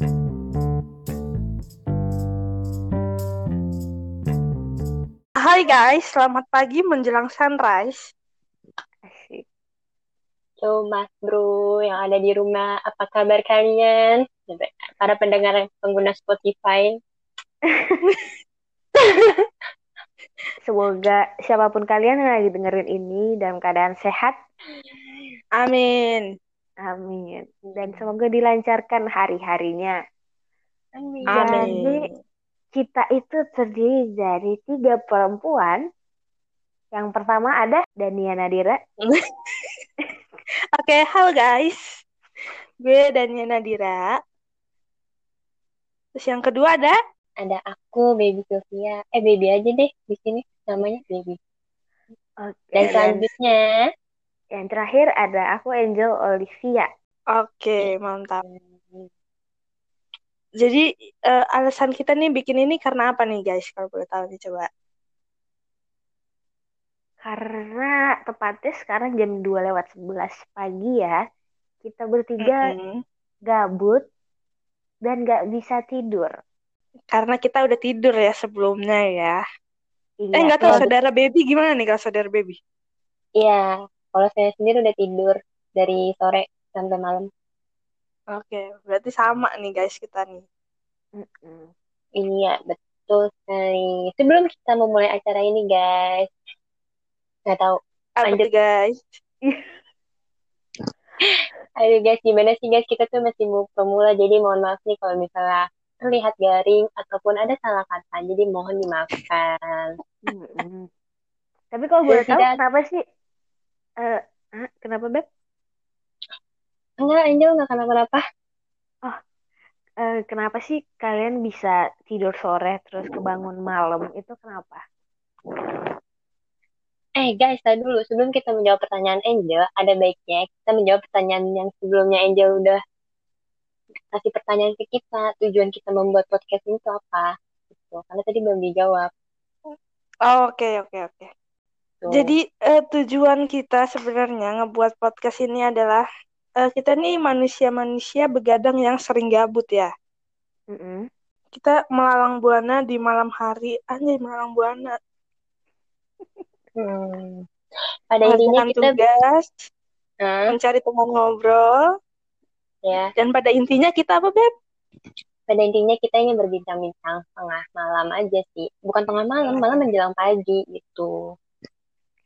Hai guys, selamat pagi menjelang sunrise. Halo Mas Bro yang ada di rumah, apa kabar kalian? Para pendengar pengguna Spotify. Semoga siapa pun kalian yang lagi dengerin ini dalam keadaan sehat. Amin. Amin. Dan semoga dilancarkan hari-harinya. Amin. Jadi kita itu terdiri dari tiga perempuan. Yang pertama ada Dania Nadira. Oke, halo guys. Gue Dania Nadira. Terus yang kedua ada? Ada aku, Baby Sylvia. Eh, Baby aja deh di sini namanya Baby. Oke. Dan selanjutnya yang terakhir ada aku Angel Olivia. Oke, mantap. Jadi uh, alasan kita nih bikin ini karena apa nih guys? Kalau boleh tahu nih coba. Karena tepatnya sekarang jam 2 lewat 11 pagi ya. Kita bertiga mm -hmm. gabut dan gak bisa tidur. Karena kita udah tidur ya sebelumnya ya. Iya, eh nggak tahu saudara baby gimana nih kalau saudara baby? Iya, kalau saya sendiri udah tidur dari sore sampai malam. Oke, berarti sama nih guys kita nih. Mm-mm. Iya, betul sekali. Sebelum kita memulai acara ini guys, nggak tahu. Apa lanjut guys. Ayo guys, gimana sih guys? Kita tuh masih pemula, jadi mohon maaf nih kalau misalnya terlihat garing ataupun ada salah kata, jadi mohon dimaafkan. Tapi kalau boleh tahu, kenapa sih? Uh, kenapa Beb? Enggak, Angel nggak kenapa-kenapa. Oh, uh, kenapa sih kalian bisa tidur sore terus kebangun malam? Itu kenapa? Eh guys, tadi dulu sebelum kita menjawab pertanyaan Angel, ada baiknya kita menjawab pertanyaan yang sebelumnya Angel udah kasih pertanyaan ke kita. Tujuan kita membuat podcast ini itu apa? Gitu. Karena tadi belum dijawab. Oh, oke, oke, oke. Jadi uh, tujuan kita sebenarnya ngebuat podcast ini adalah uh, kita nih manusia-manusia begadang yang sering gabut ya. Mm -hmm. Kita melalang buana di malam hari, anjay melalang buana. Hmm. Pada intinya kita tugas, hmm? mencari teman ngobrol. Ya. Dan pada intinya kita apa, Beb? Pada intinya kita ini berbincang-bincang tengah malam aja sih. Bukan tengah malam, malah menjelang pagi gitu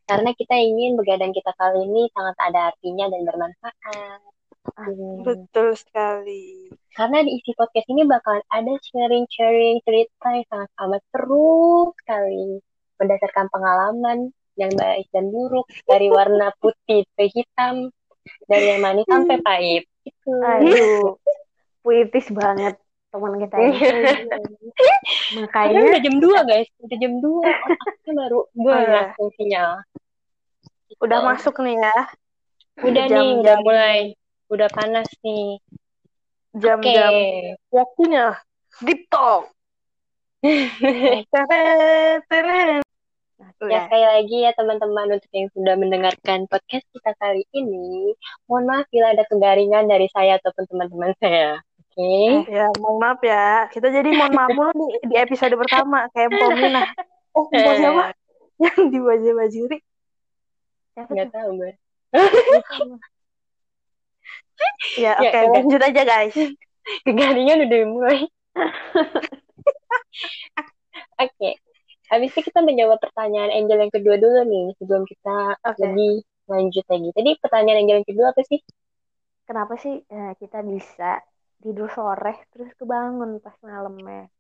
karena kita ingin begadang kita kali ini sangat ada artinya dan bermanfaat. Hmm. Betul sekali. Karena di isi podcast ini bakal ada sharing-sharing cerita yang sangat amat seru sekali. Berdasarkan pengalaman yang baik dan buruk. Dari warna putih ke hitam. Dari yang manis sampai pahit. Itu. Aduh, puitis banget teman kita ini. Makanya udah jam 2 guys, udah jam 2. Otaknya baru gue oh, ya. sinyal. Udah oh. masuk nih ya. Udah jam, nih, jam, udah mulai. Udah panas nih. Jam-jam okay. waktunya deep talk. Ya sekali lagi ya teman-teman untuk yang sudah mendengarkan podcast kita kali ini, mohon maaf bila ada kegaringan dari saya ataupun teman-teman saya. Oke. Okay. Ya, mohon maaf ya. Kita jadi mohon maaf dulu di, di episode pertama kayak Pomina. Oh, eh. siapa? Yang di wajah Bajuri. Nggak tahu gue. ya, oke, okay, ya, lanjut aja guys. Kegaringan udah mulai. oke. Okay. Habis itu kita menjawab pertanyaan Angel yang kedua dulu nih sebelum kita okay. lebih lanjut lagi. Tadi pertanyaan Angel yang kedua apa sih? Kenapa sih eh, kita bisa tidur sore terus kebangun pas malamnya?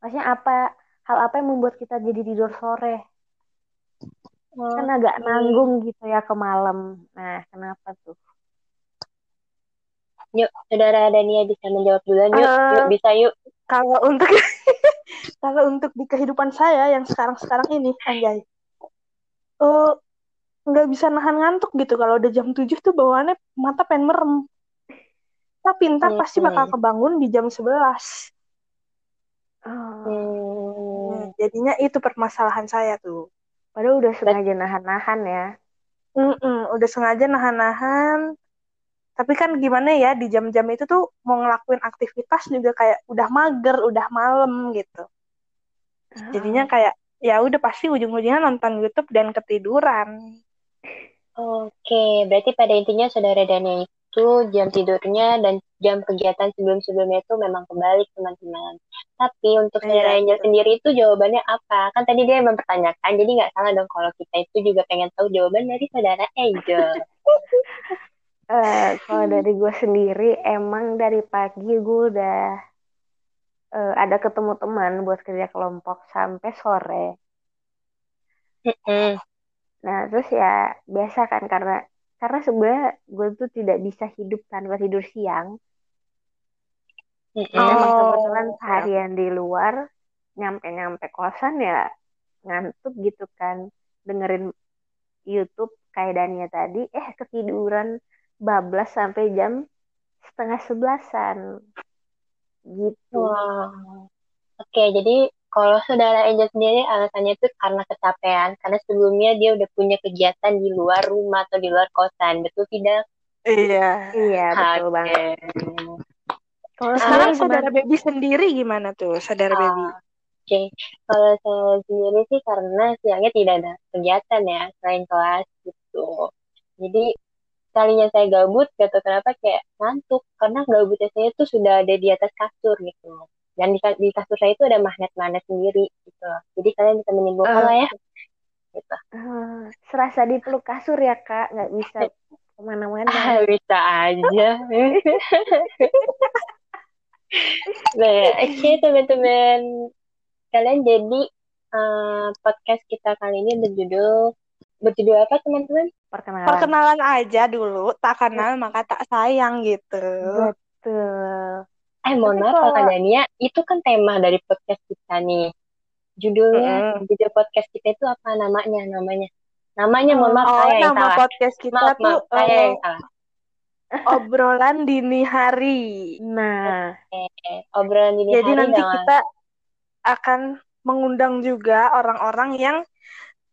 Maksudnya apa hal apa yang membuat kita jadi tidur sore? Oh, kan agak nanggung gitu ya ke malam. Nah, kenapa tuh? Yuk, saudara Dania bisa menjawab dulu. Yuk, uh, yuk bisa yuk. Kalau untuk kalau untuk di kehidupan saya yang sekarang-sekarang ini, anjay, uh, nggak bisa nahan ngantuk gitu. Kalau udah jam 7 tuh bawaannya mata pengen merem. Tapi ntar hmm, pasti bakal kebangun di jam 11. Uh, hmm. Jadinya itu permasalahan saya tuh. Padahal udah sengaja nahan-nahan ya. Mm-mm, udah sengaja nahan-nahan. tapi kan gimana ya di jam-jam itu tuh mau ngelakuin aktivitas juga kayak udah mager udah malam gitu jadinya kayak ya udah pasti ujung-ujungnya nonton YouTube dan ketiduran Oke, berarti pada intinya saudara Dani itu jam tidurnya dan jam kegiatan sebelum-sebelumnya itu memang kebalik teman-teman. Tapi untuk saudara Angel sendiri itu jawabannya apa? Kan tadi dia mempertanyakan, jadi nggak salah dong kalau kita itu juga pengen tahu jawaban dari saudara Angel. Eh, kalau dari gue sendiri emang dari pagi gue udah eh, ada ketemu teman buat kerja kelompok sampai sore. Nah terus ya biasa kan karena karena sebenarnya gue tuh tidak bisa hidup tanpa tidur siang. Mm-mm. Emang Oh, kebetulan oke. seharian di luar nyampe-nyampe kosan ya ngantuk gitu kan dengerin YouTube kayak Dania tadi eh ketiduran bablas sampai jam setengah sebelasan gitu. Wow. Oke, jadi kalau saudara Angel sendiri alasannya itu karena kecapean, karena sebelumnya dia udah punya kegiatan di luar rumah atau di luar kosan, betul tidak? Iya. Iya betul Oke. banget. Kalau Sekarang saudara gimana? baby sendiri gimana tuh, saudara baby? Ah, Oke, kalau saya sendiri sih karena siangnya tidak ada kegiatan ya selain kelas gitu. Jadi kalinya saya gabut, gak tahu kenapa kayak ngantuk karena gabutnya saya tuh sudah ada di atas kasur gitu. Dan di, di kasur saya itu ada magnet-magnet sendiri gitu. Jadi kalian bisa menyimpulkan Eh, lah ya. Gitu. Eh, serasa dipeluk kasur ya kak, nggak bisa ke mana-mana. Ah, bisa aja. Nah, oke teman-teman. Kalian jadi eh, podcast kita kali ini berjudul berjudul apa teman-teman? Perkenalan. perkenalan aja dulu, tak kenal maka tak sayang gitu. Betul. Eh, mohon maaf kalau- Dania, itu kan tema dari podcast kita nih. Judulnya, Mm-mm. judul podcast kita itu apa namanya? Namanya, namanya mohon maaf Oh, saya yang nama salah. podcast kita Maaf, tuh maaf, saya eh, yang salah. obrolan dini hari. Nah, Eh, obrolan dini Jadi hari nanti dengan kita akan mengundang juga orang-orang yang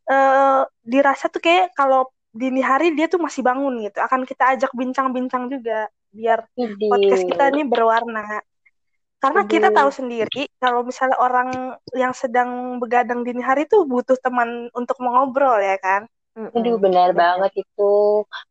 eh, dirasa tuh kayak kalau dini hari dia tuh masih bangun gitu. Akan kita ajak bincang-bincang juga biar podcast kita ini berwarna. Karena kita Aduh. tahu sendiri kalau misalnya orang yang sedang begadang dini hari tuh butuh teman untuk mengobrol ya kan. Aduh, benar betul. banget itu.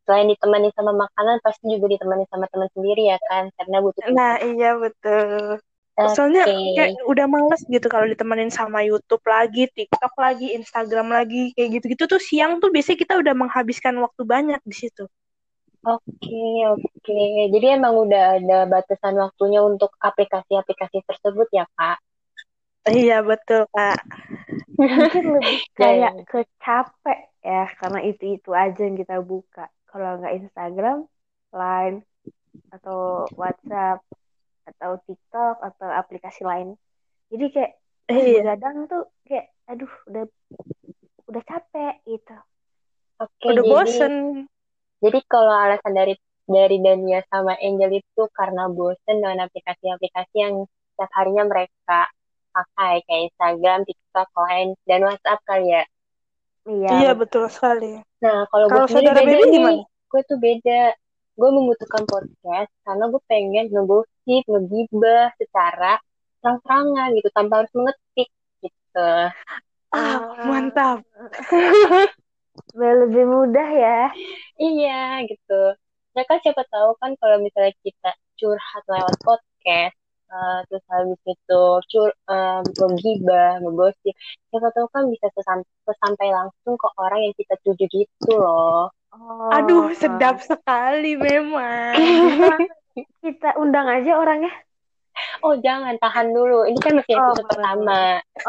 Selain ditemani sama makanan, pasti juga ditemani sama teman sendiri ya kan? Karena butuh Nah, iya betul. Oke. Soalnya kayak udah males gitu kalau ditemenin sama YouTube lagi, TikTok lagi, Instagram lagi, kayak gitu-gitu tuh siang tuh biasanya kita udah menghabiskan waktu banyak di situ. Oke, oke. Jadi emang udah ada batasan waktunya untuk aplikasi-aplikasi tersebut ya, Kak? Iya betul Kak. Mungkin lebih kayak Dan- ke capek ya, karena itu-itu aja yang kita buka. Kalau nggak Instagram, Line, atau WhatsApp, atau TikTok, atau aplikasi lain. Jadi kayak Iya. begadang tuh kayak, aduh, udah udah capek gitu. Oke, Udah jadi bosen. Jadi kalau alasan dari dari Dania sama Angel itu karena bosen dengan aplikasi-aplikasi yang setiap harinya mereka pakai kayak Instagram, TikTok, Line, dan WhatsApp kali ya. Iya, Iya betul. sekali. Nah, kalau gue sendiri saudara beda Baby nih. gimana? Gue tuh beda. Gue membutuhkan podcast karena gue pengen ngegosip, ngegibah secara terang-terangan gitu, tanpa harus mengetik gitu. Ah, Ah. mantap. Biar lebih mudah ya. Iya gitu. Ya kan siapa tahu kan kalau misalnya kita curhat lewat podcast, eh, terus habis itu cur, eh, menggibah, menggosip, siapa tahu kan bisa sesampai langsung ke orang yang kita tuju gitu loh. Oh, Aduh, sedap sekali memang. Kita undang aja orangnya. Oh jangan, tahan dulu. Ini kan masih Oh, episode boleh, pertama.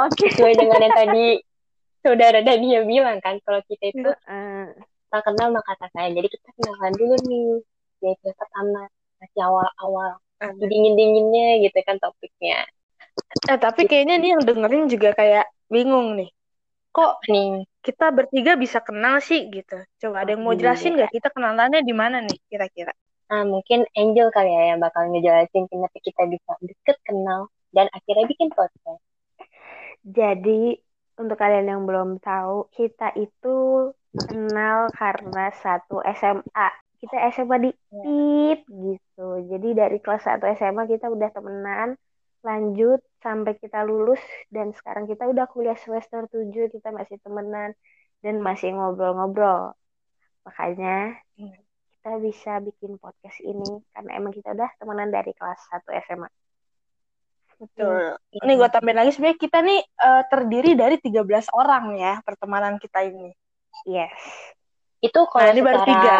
Oke. Sesuai dengan yang tadi saudara Dania bilang kan, kalau kita itu Eh, tak kenal maka tak sayang. Jadi kita kenalan dulu nih. Episode pertama, masih awal-awal. Masih dingin-dinginnya gitu kan topiknya. Eh, tapi kayaknya nih yang dengerin juga kayak bingung nih. Kok Nih, kita bertiga bisa kenal sih gitu. Coba ada yang mau Iya. jelasin nggak kita kenalannya di mana nih kira-kira? Nah, mungkin Angel kali ya yang bakal ngejelasin kenapa kita bisa deket kenal dan akhirnya bikin podcast. Jadi untuk kalian yang belum tahu, kita itu kenal karena satu SMA. kita SMA di TIP gitu. Jadi dari kelas 1 SMA kita udah temenan, lanjut sampai kita lulus dan sekarang kita udah kuliah semester 7 kita masih temenan dan masih ngobrol-ngobrol. Makanya hmm. kita bisa bikin podcast ini karena emang kita udah temenan dari kelas 1 SMA. Betul. Hmm. Ini gue tambahin lagi sebenarnya kita nih uh, terdiri dari 13 orang ya pertemanan kita ini. Yes. Itu kalau nah, ini secara baru tiga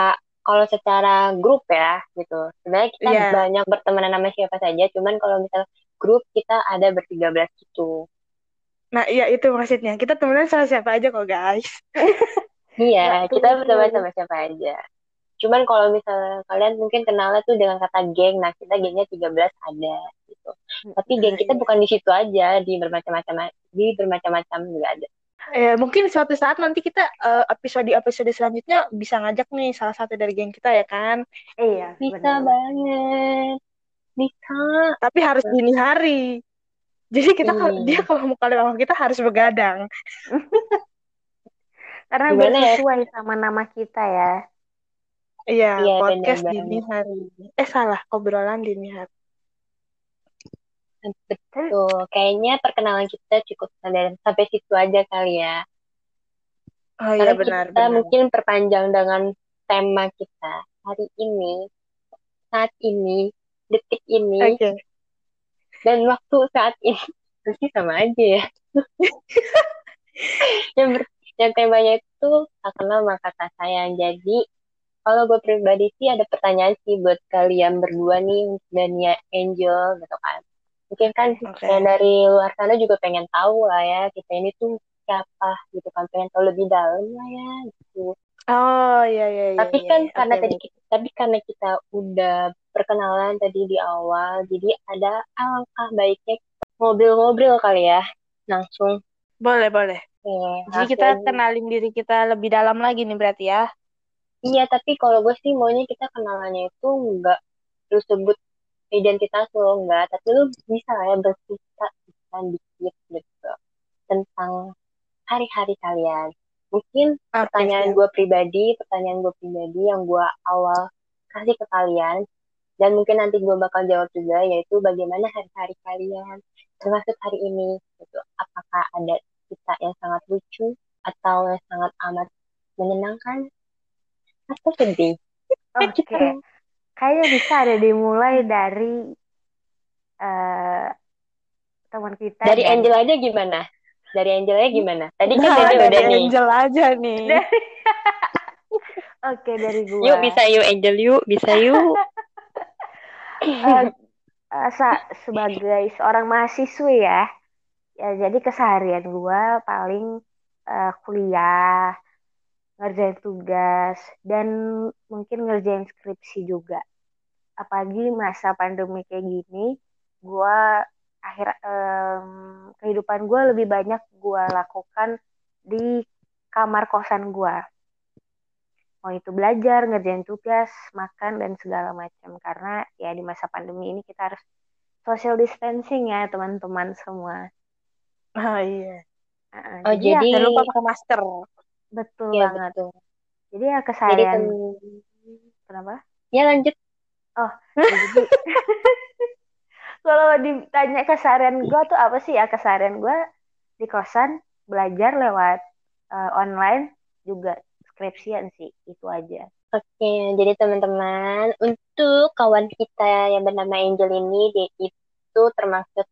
kalau secara grup ya gitu sebenarnya kita yeah. banyak berteman sama siapa saja cuman kalau misal grup kita ada bertiga belas gitu nah iya itu maksudnya kita temenan sama siapa aja kok guys iya nah, kita berteman sama siapa aja cuman kalau misalnya kalian mungkin kenalnya tuh dengan kata geng nah kita gengnya tiga belas ada gitu tapi geng kita iya. bukan di situ aja di bermacam-macam di bermacam-macam juga ada ya mungkin suatu saat nanti kita uh, episode episode selanjutnya bisa ngajak nih salah satu dari geng kita ya kan iya bisa bener. banget bisa tapi harus dini hari jadi kita iya. dia kalau mau kali sama kita harus begadang karena Gimana ya? sesuai ya? sama nama kita ya iya, iya podcast dini hari eh salah obrolan dini hari Betul. Kayaknya perkenalan kita cukup sampai, sampai situ aja kali ya. Oh iya benar. Kita benar. mungkin perpanjang dengan tema kita hari ini, saat ini, detik ini, okay. dan waktu saat ini. Pasti sama aja ya. yang, ber, yang temanya itu tak kenal maka tak sayang. Jadi kalau gue pribadi sih ada pertanyaan sih buat kalian berdua nih dan ya Angel gitu kan mungkin kan okay. yang dari luar sana juga pengen tahu lah ya kita ini tuh siapa gitu kan pengen tahu lebih dalam lah ya gitu. Oh iya iya, iya tapi iya, kan iya. karena okay, tadi kita, tapi karena kita udah perkenalan tadi di awal jadi ada alangkah baiknya ngobrol-ngobrol kali ya langsung. Boleh boleh. Okay, jadi kita kenalin diri kita lebih dalam lagi nih berarti ya? Iya tapi kalau gue sih maunya kita kenalannya itu enggak terus sebut identitas lo enggak tapi lo bisa ya bercerita dikit gitu tentang hari-hari kalian. Mungkin okay, pertanyaan gue pribadi pertanyaan gue pribadi yang gue awal kasih ke kalian dan mungkin nanti gue bakal jawab juga yaitu bagaimana hari-hari kalian termasuk hari ini gitu. Apakah ada kita yang sangat lucu atau yang sangat amat menyenangkan atau sedih? Oke. Okay. Kayaknya bisa ada dimulai dari uh, teman kita dari dan... Angel aja gimana? Dari Angel aja gimana? Tadi kan nah, dari udah Angel nih. aja nih. Oke dari gua. Yuk bisa yuk Angel yuk bisa yuk. Uh, uh, sebagai seorang mahasiswi ya. Ya jadi keseharian gua paling uh, kuliah ngerjain tugas dan mungkin ngerjain skripsi juga. Apalagi masa pandemi kayak gini gue akhir um, kehidupan gue lebih banyak gue lakukan di kamar kosan gue mau itu belajar ngerjain tugas makan dan segala macam. Karena ya di masa pandemi ini kita harus social distancing ya teman-teman semua. Oh iya. Uh, oh jadi, ya, jangan lupa pakai masker betul ya, banget. betul. jadi ya keseharian jadi, kenapa? Ya lanjut. Oh jadi kalau ditanya keseharian gue tuh apa sih ya? Keseharian gue di kosan belajar lewat uh, online juga skripsian sih. Itu aja. Oke jadi teman-teman untuk kawan kita yang bernama Angel ini dia itu termasuk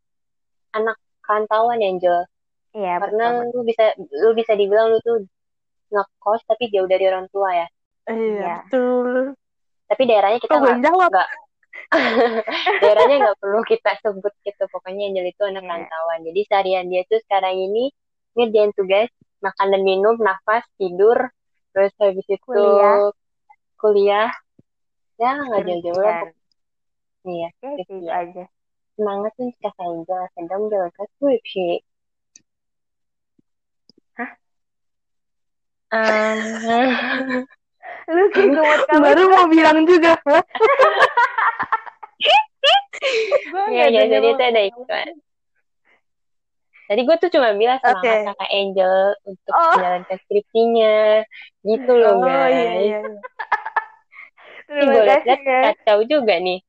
anak kantauan Angel. Iya karena betul. lu bisa lu bisa dibilang lu tuh ngekos tapi jauh dari orang tua ya? Iya, iya. betul. Tapi daerahnya kita nggak nggak daerahnya nggak perlu kita sebut gitu. Pokoknya Angel itu anak yeah. rantauan. Jadi seharian dia tuh sekarang ini ngerjain tugas makan dan minum nafas tidur terus habis itu kuliah, kuliah. ya nggak jauh-jauh lah iya ya, gitu. aja. Semangat nih kak Angel. Sedang jalankan skripsi um, lu kayak baru mau bilang juga Iya, ya, jadi itu ada iklan. Tadi gue tuh cuma bilang sama okay. kakak Angel untuk oh. menjalankan skripsinya. Gitu loh, oh, guys. Iya, iya. Terima gue kasih lihat ya. kacau juga nih.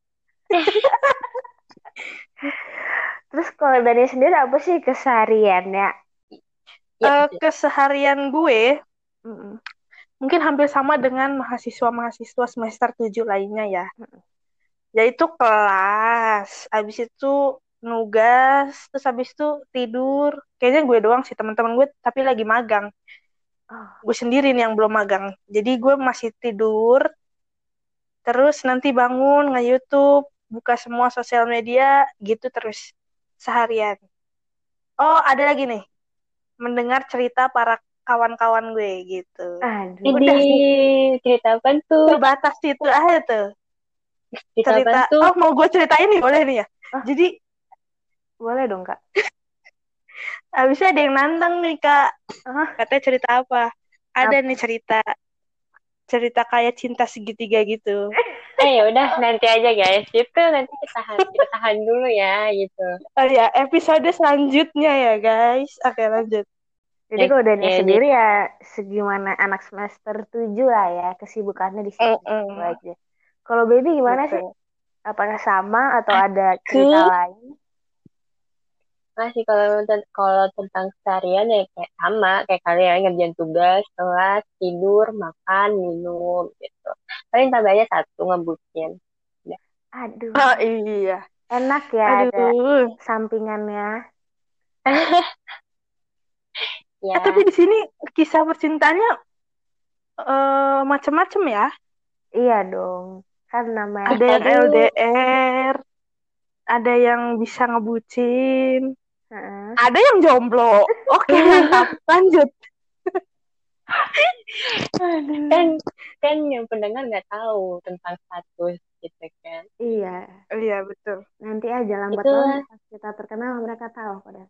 Terus kalau dari sendiri apa sih kesehariannya? Ya, Eh, keseharian gue Mm-mm. mungkin hampir sama dengan mahasiswa-mahasiswa semester 7 lainnya ya. Mm-mm. Yaitu kelas, habis itu nugas, terus habis itu tidur. Kayaknya gue doang sih teman-teman gue tapi lagi magang. Oh, Gue sendiri nih yang belum magang. Jadi gue masih tidur. Terus nanti bangun nge-YouTube, buka semua sosial media gitu terus seharian. Oh, ada lagi nih. Mendengar cerita para kawan-kawan gue gitu. aduh. Sih. cerita apa tuh? Terbatas itu aja tuh. Cerita, cerita tuh? oh mau gue ceritain nih boleh nih ya Ah. jadi Boleh dong, Kak. habisnya ada yang nantang nih kak Ah. katanya cerita apa ada Apa? nih cerita cerita kayak cinta segitiga gitu Eh ya udah nanti aja guys. Itu nanti kita tahan, kita tahan dulu ya gitu. oh ya episode selanjutnya ya guys oke lanjut Jadi Ya, kalau Dania ya, sendiri ya segimana anak semester 7 lah ya kesibukannya di situ Mm-mm. aja. Kalau baby gimana sih? Betul. Apakah sama atau ada cerita lain? Masih kalau ten- kalau tentang keseharian ya kayak sama kayak kalian ngerjain tugas, kelas, tidur, makan, minum gitu. Paling tambah aja satu ngebucin. Aduh, oh iya enak ya ada aduh sampingannya. Ya, Eh, tapi di sini kisah percintaannya eh macam-macam ya Iya dong. Kan namanya ada yang. LDR ada yang bisa ngebucin Heeh. ada yang jomblo oke mantap lanjut kan kan yang pendengar nggak tahu tentang status gitu kan. Iya. iya betul Nanti aja lambat Itulah. laun pas kita terkenal mereka tahu pada.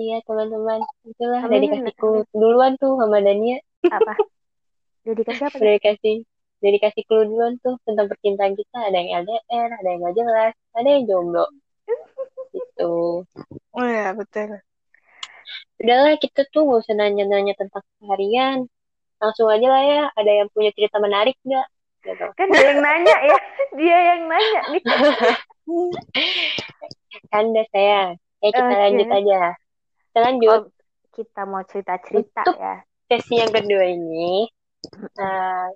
Iya teman-teman, itulah Amin, dedikasiku duluan tuh sama Dania. Apa? Dedikasi apa? Udah dikasih udah dikasih clue duluan tuh tentang percintaan kita. Ada yang LDR, ada yang nggak jelas, ada yang jomblo. Gitu. oh iya betul Udahlah kita tuh nggak usah nanya-nanya tentang keseharian. Langsung aja lah ya, ada yang punya cerita menarik nggak? Gitu. Kan dia yang nanya ya. Dia yang nanya nih. Canda saya. Ya kita Oke. lanjut aja. Lanjut. Oh, kita mau cerita-cerita Untuk- ya. Sesi yang kedua ini, nah,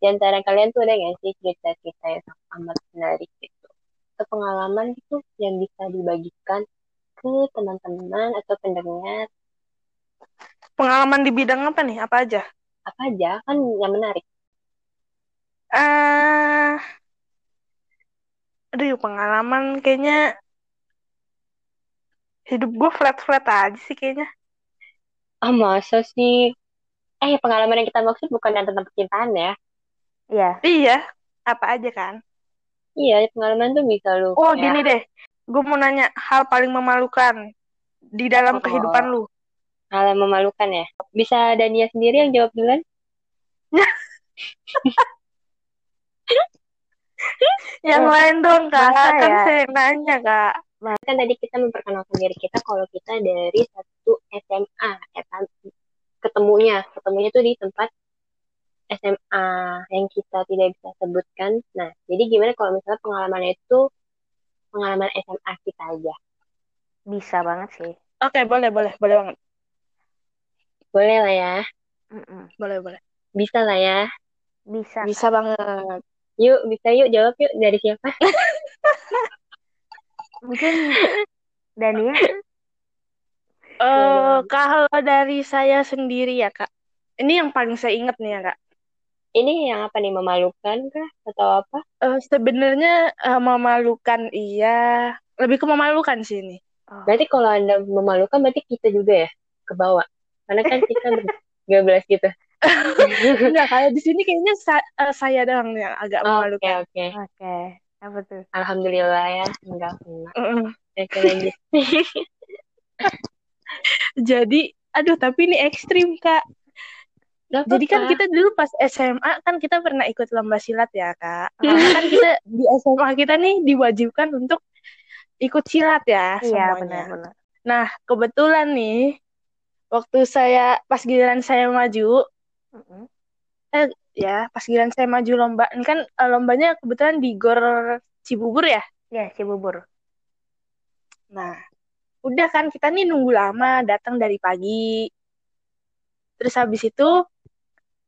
di antara kalian tuh ada nggak sih cerita-cerita yang amat menarik gitu? Atau pengalaman gitu yang bisa dibagikan ke teman-teman atau pendengar pengalaman di bidang apa nih apa aja apa aja kan yang menarik. eh aduh pengalaman kayaknya hidup gue flat flat aja sih kayaknya Ah masa sih? Eh pengalaman yang kita maksud bukan yang tentang percintaan ya? Iya. iya apa aja kan Iya pengalaman tuh bisa lu. oh kayak- gini deh gue mau nanya hal paling memalukan di dalam Oh. kehidupan lu hal yang memalukan ya. Bisa Dania sendiri yang jawab duluan? yang Eh, lain dong kak masa kan ya? saya yang nanya kak Kan tadi kita memperkenalkan diri kita kalau kita dari satu SMA? Ketemunya, ketemunya tuh di tempat SMA yang kita tidak bisa sebutkan. Nah, jadi gimana kalau misalnya pengalaman itu pengalaman SMA kita aja? Bisa banget sih. oke boleh boleh boleh banget Boleh lah ya, Mm-mm. boleh boleh bisa lah ya. Bisa. bisa banget Yuk, bisa yuk jawab yuk dari siapa? Mungkin Dania Eh, kalau dari saya sendiri ya kak, ini yang paling saya ingat nih ya kak. Ini yang apa nih memalukan kah atau apa? Eh, sebenarnya eh, memalukan iya, lebih ke memalukan sih ini. Oh, Berarti kalau Anda memalukan berarti kita juga ya ke bawah. Karena kan kita ber- 13 gitu. Enggak, kalau di sini kayaknya sa- eh, saya doang yang agak Oke, memalukan. oke. Oke. Apa tuh? Alhamdulillah ya, enggak kena. Oke, lanjut. Jadi, aduh tapi ini ekstrim kak. Gak Jadi kan kita dulu pas SMA kan kita pernah ikut lomba silat ya kak. Karena kan kita di SMA kita nih diwajibkan untuk ikut silat ya Iya, semuanya. benar-benar. Nah, kebetulan nih, waktu saya, pas giliran saya maju, Mm-mm. Ya pas giliran saya maju lomba. Ini kan uh, lombanya kebetulan di gor Cibubur ya? Ya Cibubur. Nah udah kan kita nih nunggu lama datang dari pagi. Terus habis itu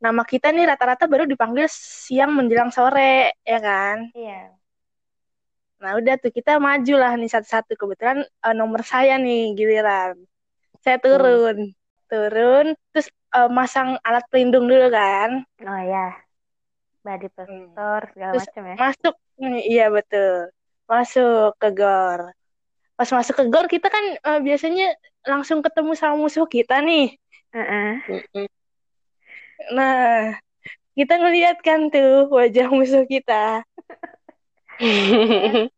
nama kita nih rata-rata baru dipanggil siang menjelang sore ya kan? Iya. Nah udah tuh kita maju lah nih satu-satu. Kebetulan uh, nomor saya nih giliran. Saya turun. Hmm. turun terus uh, masang alat pelindung dulu kan? Oh ya body protector hmm. segala macam ya. masuk iya betul. Masuk ke gor. Pas masuk ke gor kita kan uh, biasanya langsung ketemu sama musuh kita nih. Uh -uh. nah kita ngeliat kan tuh wajah musuh kita.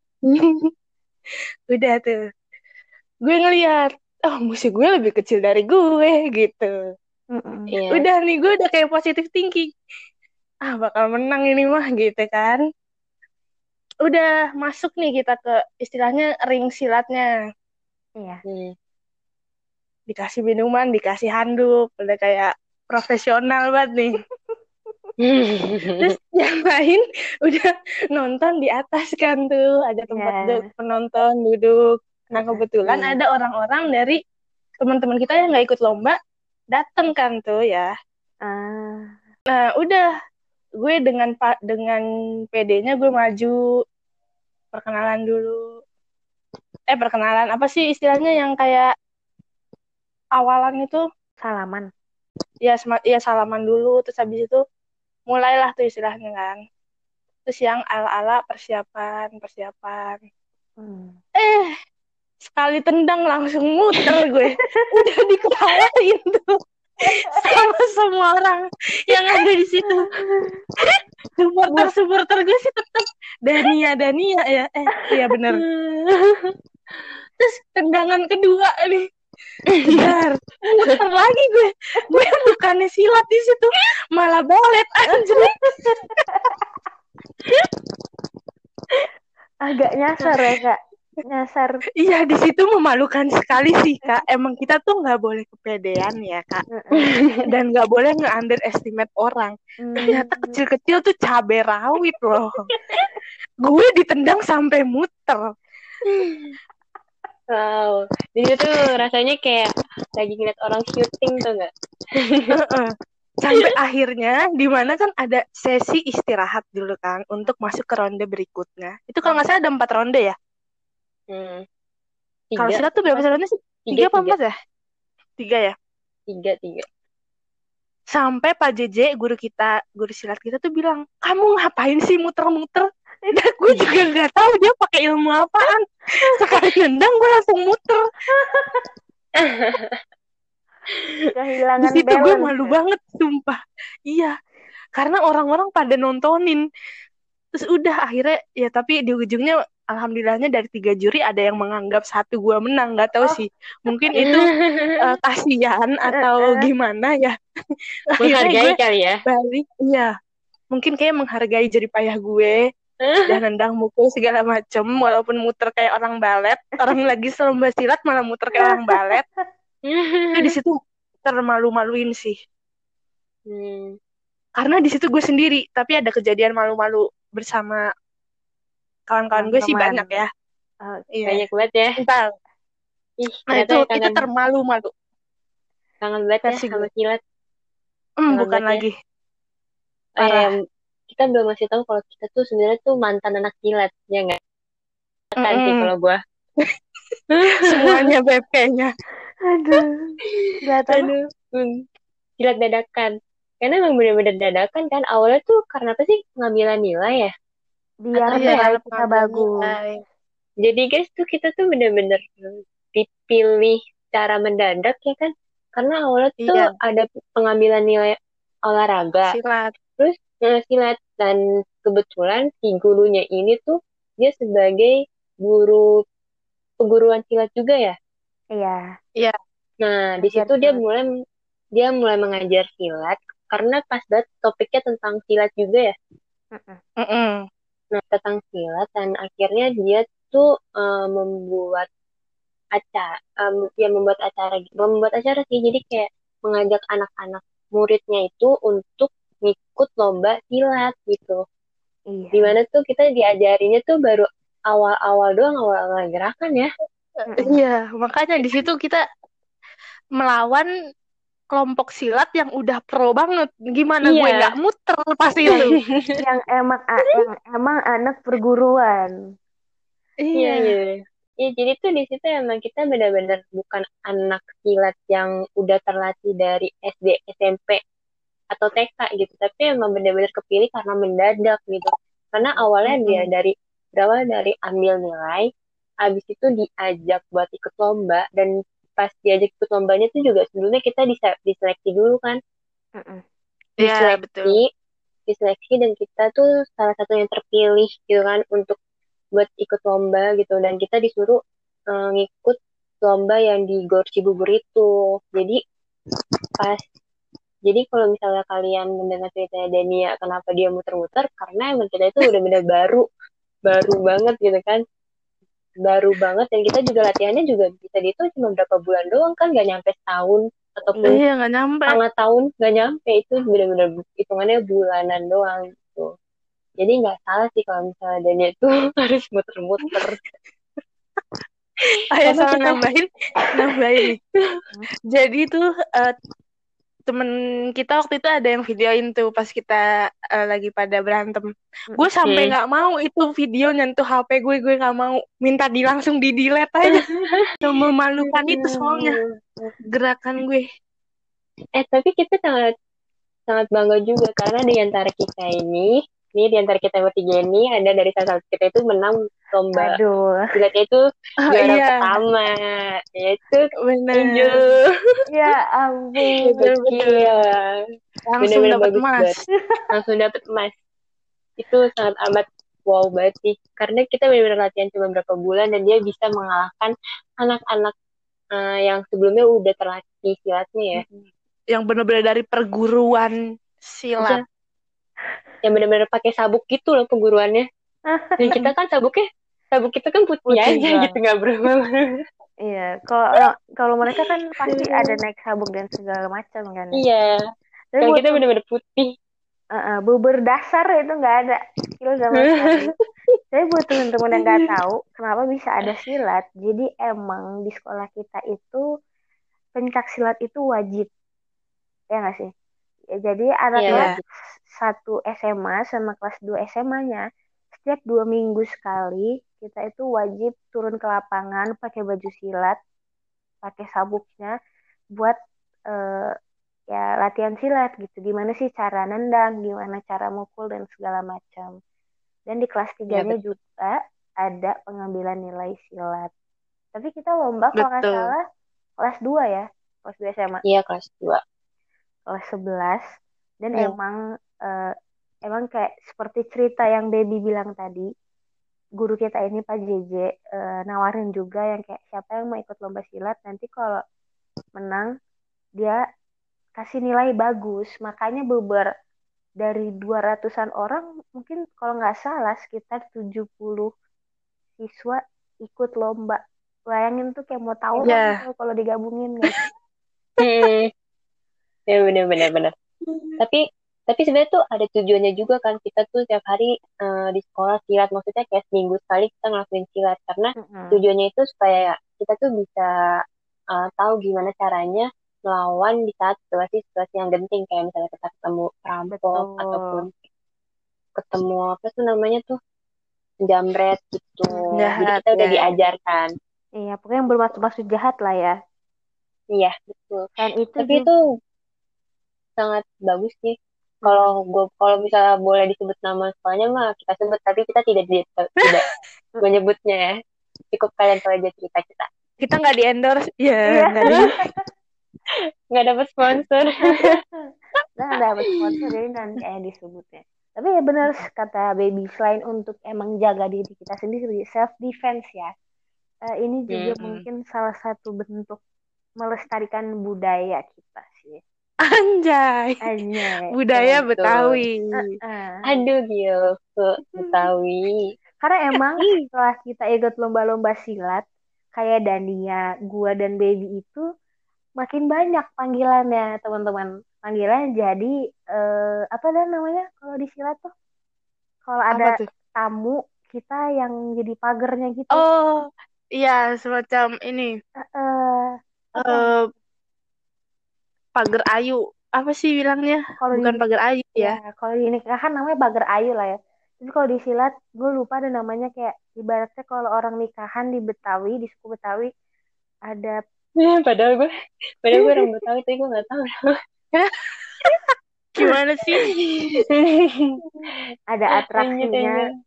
Udah tuh. Gue ngeliat oh musuh gue lebih kecil dari gue gitu yeah. udah nih gue udah kayak positif thinking ah bakal menang ini mah gitu kan udah masuk nih kita ke istilahnya ring silatnya iya hmm. dikasih minuman dikasih handuk udah kayak profesional banget nih Terus yang lain udah nonton di atas kan tuh ada tempat yeah. duduk penonton duduk. Nah kebetulan yeah. ada orang-orang dari teman-teman kita yang nggak ikut lomba dateng kan tuh ya. Uh. Nah udah gue dengan pak dengan PD-nya gue maju perkenalan dulu. Eh perkenalan apa sih istilahnya yang kayak awalan itu salaman. Ya, ya salaman dulu terus habis itu mulailah tuh istilahnya kan terus yang ala-ala persiapan persiapan hmm. eh sekali tendang langsung muter gue. Udah diketawain tuh. Sama semua orang yang ada di situ. Supporter supporter gue sih tetap Dania Dania ya. Eh iya bener. Terus tendangan kedua nih. Bentar, muter lagi gue. Gue bukannya silat di situ, malah balet anjir. Agak nyasar ya kak, nyasar. Iya di situ memalukan sekali sih kak. Emang kita tuh nggak boleh kepedean ya kak, dan nggak boleh nge-underestimate orang. Ternyata kecil-kecil tuh cabai rawit loh. Gue ditendang sampai muter. Wow, jadi tuh rasanya kayak lagi ngeliat orang syuting tuh nggak? Sampai akhirnya, di mana kan ada sesi istirahat dulu kan untuk masuk ke ronde berikutnya. Itu kalau nggak salah ada empat ronde ya? Hmm. Kalau silat tuh berapa ronde sih? Tiga, apa empat ya? Tiga ya? Tiga, tiga. Sampai Pak JJ, guru kita, guru silat kita tuh bilang, kamu ngapain sih muter-muter? Dan gue juga nggak tahu dia pakai ilmu apaan. Sekali nendang gue langsung muter. Kehilangan Di situ gue malu ya? banget, sumpah. Iya, karena orang-orang pada nontonin. Terus udah akhirnya ya tapi di ujungnya alhamdulillahnya dari tiga juri ada yang menganggap satu gue menang nggak tahu oh. sih. Mungkin itu uh, kasihan atau gimana ya. Menghargai kali ya? balik iya. Mungkin kayak menghargai jerih payah gue dan nendang mukul segala macem walaupun muter kayak orang balet. Orang lagi selomba silat malah muter kayak orang balet. Itu di situ termalu-maluin sih. Hmm. karena di situ gue sendiri tapi ada kejadian malu-malu bersama kawan-kawan gue sih banyak ya. Oh, iya. banyak banget ya. Entah. Ih, nah itu kangen, itu termalu-malu. Kangen banget ya sama silat hmm, bukan ya. lagi. Parah. Kita belum masih tahu kalau kita tuh sebenarnya tuh mantan anak kilat ya nggak? Kan mm. sih kalau gue semuanya BP-nya aduh. Nggak tahu. Kilat dadakan. Karena emang bener-bener dadakan kan awalnya tuh karena apa sih? Pengambilan nilai ya biar nilai kita bagus. nilai. jadi guys tuh kita tuh bener-bener dipilih cara mendadak ya kan? Karena awalnya tuh iya. ada pengambilan nilai olahraga. Silat. Terus silat. Dan kebetulan si gurunya ini tuh dia sebagai guru perguruan silat juga ya? Iya. Iya. Nah di situ dia mulai dia mulai mengajar silat karena pas banget topiknya tentang silat juga ya? Mm -mm. Nah tentang silat dan akhirnya dia tuh uh, membuat acara um, ya membuat acara membuat acara sih jadi kayak mengajak anak-anak muridnya itu untuk ngikut lomba silat gitu. Iya. Di mana tuh kita diajarinya tuh baru awal-awal doang awal-awal gerakan ya. Iya, makanya di situ kita melawan kelompok silat yang udah pro banget. Gimana gue Iya. nggak muter pasti itu. yang emang yang emang anak perguruan. Iya, iya. Ya, jadi tuh di situ emang kita benar-benar bukan anak silat yang udah terlatih dari SD, SMP, atau TK gitu. Tapi emang benar-benar kepilih karena mendadak gitu. Karena awalnya dia dari berawal dari ambil nilai, habis itu diajak buat ikut lomba dan pas diajak ikut lombanya tuh juga sebelumnya kita dise- diseleksi dulu kan. Mm-mm. Iya, betul. Diseleksi, diseleksi dan kita tuh salah satu yang terpilih gitu kan untuk buat ikut lomba gitu dan kita disuruh eh, ngikut lomba yang di Gor Cibubur itu. Jadi pas jadi kalau misalnya kalian mendengar ceritanya Dania kenapa dia muter-muter karena emang kita itu udah bener baru baru banget gitu kan baru banget. Dan kita juga latihannya juga bisa itu cuma berapa bulan doang kan gak nyampe setahun ataupun Iya, nggak nyampe. setengah tahun gak nyampe. Itu bener-bener hitungannya bulanan doang gitu. Jadi nggak salah sih kalau misalnya Dania itu harus muter-muter. Ayo sama kita- nambahin, nambahin. Jadi tuh eh, temen kita waktu itu ada yang videoin tuh pas kita eh, lagi pada berantem. Gue sampai Hmm. nggak mau itu video nyentuh HP gue, gue nggak mau minta di langsung di delete aja. Memalukan itu soalnya gerakan gue. Eh tapi kita sangat sangat bangga juga karena di antara kita ini, ini di antara kita bertiga ini ada dari salah satu kita itu menang lomba Aduh. silatnya itu Oh, juara iya, pertama, yaitu tinju Ya ampun. Betul, betul. Iya, Langsung dapat emas. banget. langsung dapet emas. Itu sangat amat wow banget sih, karena kita benar-benar latihan cuma berapa bulan dan dia bisa mengalahkan anak-anak eh, yang sebelumnya udah terlatih silatnya ya. Yang bener-bener dari perguruan silat yang benar-benar pakai sabuk gitu loh pengguruannya. Dan kita kan sabuknya sabuk kita kan putih, putih aja bang. gitu nggak berubah iya kalau iya. kalau mereka kan pasti ada naik sabuk dan segala macam kan. Iya. Tapi kalau kita benar-benar putih. Uh, uh, bubur dasar itu nggak ada. Kilo sama sekali. Tapi buat teman-teman yang nggak tahu kenapa bisa ada silat? Jadi emang di sekolah kita itu pencak silat itu wajib. Ya nggak sih? Ya, jadi anak yeah. 1 SMA sama kelas 2 SMA-nya, setiap dua minggu sekali kita itu wajib turun ke lapangan pakai baju silat, pakai sabuknya buat uh, ya latihan silat gitu. Gimana sih cara nendang, gimana cara mukul dan segala macam. Dan di kelas iya, 3-nya juga ada pengambilan nilai silat. Tapi kita lomba kalau nggak salah kelas dua ya, kelas 2 SMA. Iya, kelas dua Kelas 11 dan hmm. emang eh, emang kayak seperti cerita yang Baby bilang tadi guru kita ini Pak JJ eh, nawarin juga yang kayak siapa yang mau ikut lomba silat nanti kalau menang dia kasih nilai bagus makanya beber dari 200-an orang mungkin kalau nggak salah sekitar 70 siswa ikut lomba bayangin tuh kayak mau tahu Iya. kan kalau digabungin guys. Hmm. Ya benar-benar benar. Tapi tapi sebenarnya tuh ada tujuannya juga kan kita tuh tiap hari eh, di sekolah silat maksudnya kayak seminggu sekali kita ngelakuin silat karena Mm-mm. tujuannya itu supaya kita tuh bisa eh, tahu gimana caranya melawan di saat situasi-situasi yang genting kayak misalnya kita ketemu perampok Betul. ataupun ketemu apa tuh namanya tuh jambret gitu. Jahat, Jadi kita udah ya. diajarkan. Iya, pokoknya yang bermaksud-maksud jahat lah ya. Iya, betul. Dan itu Tapi juga itu sangat bagus sih. Kalau gue kalau misalnya boleh disebut nama sekolahnya mah kita sebut tapi kita tidak di- tidak menyebutnya ya. Cukup kalian tahu aja cerita kita. Kita nggak di endorse, ya Iya. nggak di. Nggak dapat sponsor. nah dapat sponsor jadi nanti kayak disebutnya. Tapi ya benar kata Baby selain untuk emang jaga diri kita sendiri self defense ya. eh, ini juga Hmm. mungkin salah satu bentuk melestarikan budaya kita. Anjay. Anjay. Budaya Betul. Betawi. Eh, Aduh gila, Betawi. Karena emang setelah kita ikut lomba-lomba silat, kayak Dania, gua dan Baby itu makin banyak panggilannya teman-teman. panggilan jadi eh, apa dah namanya kalau di silat tuh kalau ada tuh? tamu kita yang jadi pagernya gitu Oh, iya semacam ini Eh, apa eh pagar ayu. Apa sih bilangnya? kalau di Bukan pagar ayu ya. ya kalau di nikahan namanya pagar ayu lah ya tapi kalau di silat gue lupa ada namanya kayak ibaratnya kalau orang nikahan di Betawi di suku Betawi ada Ya, padahal gue, padahal gue orang Betawi tapi gue nggak tahu. Gimana sih? ada atraksinya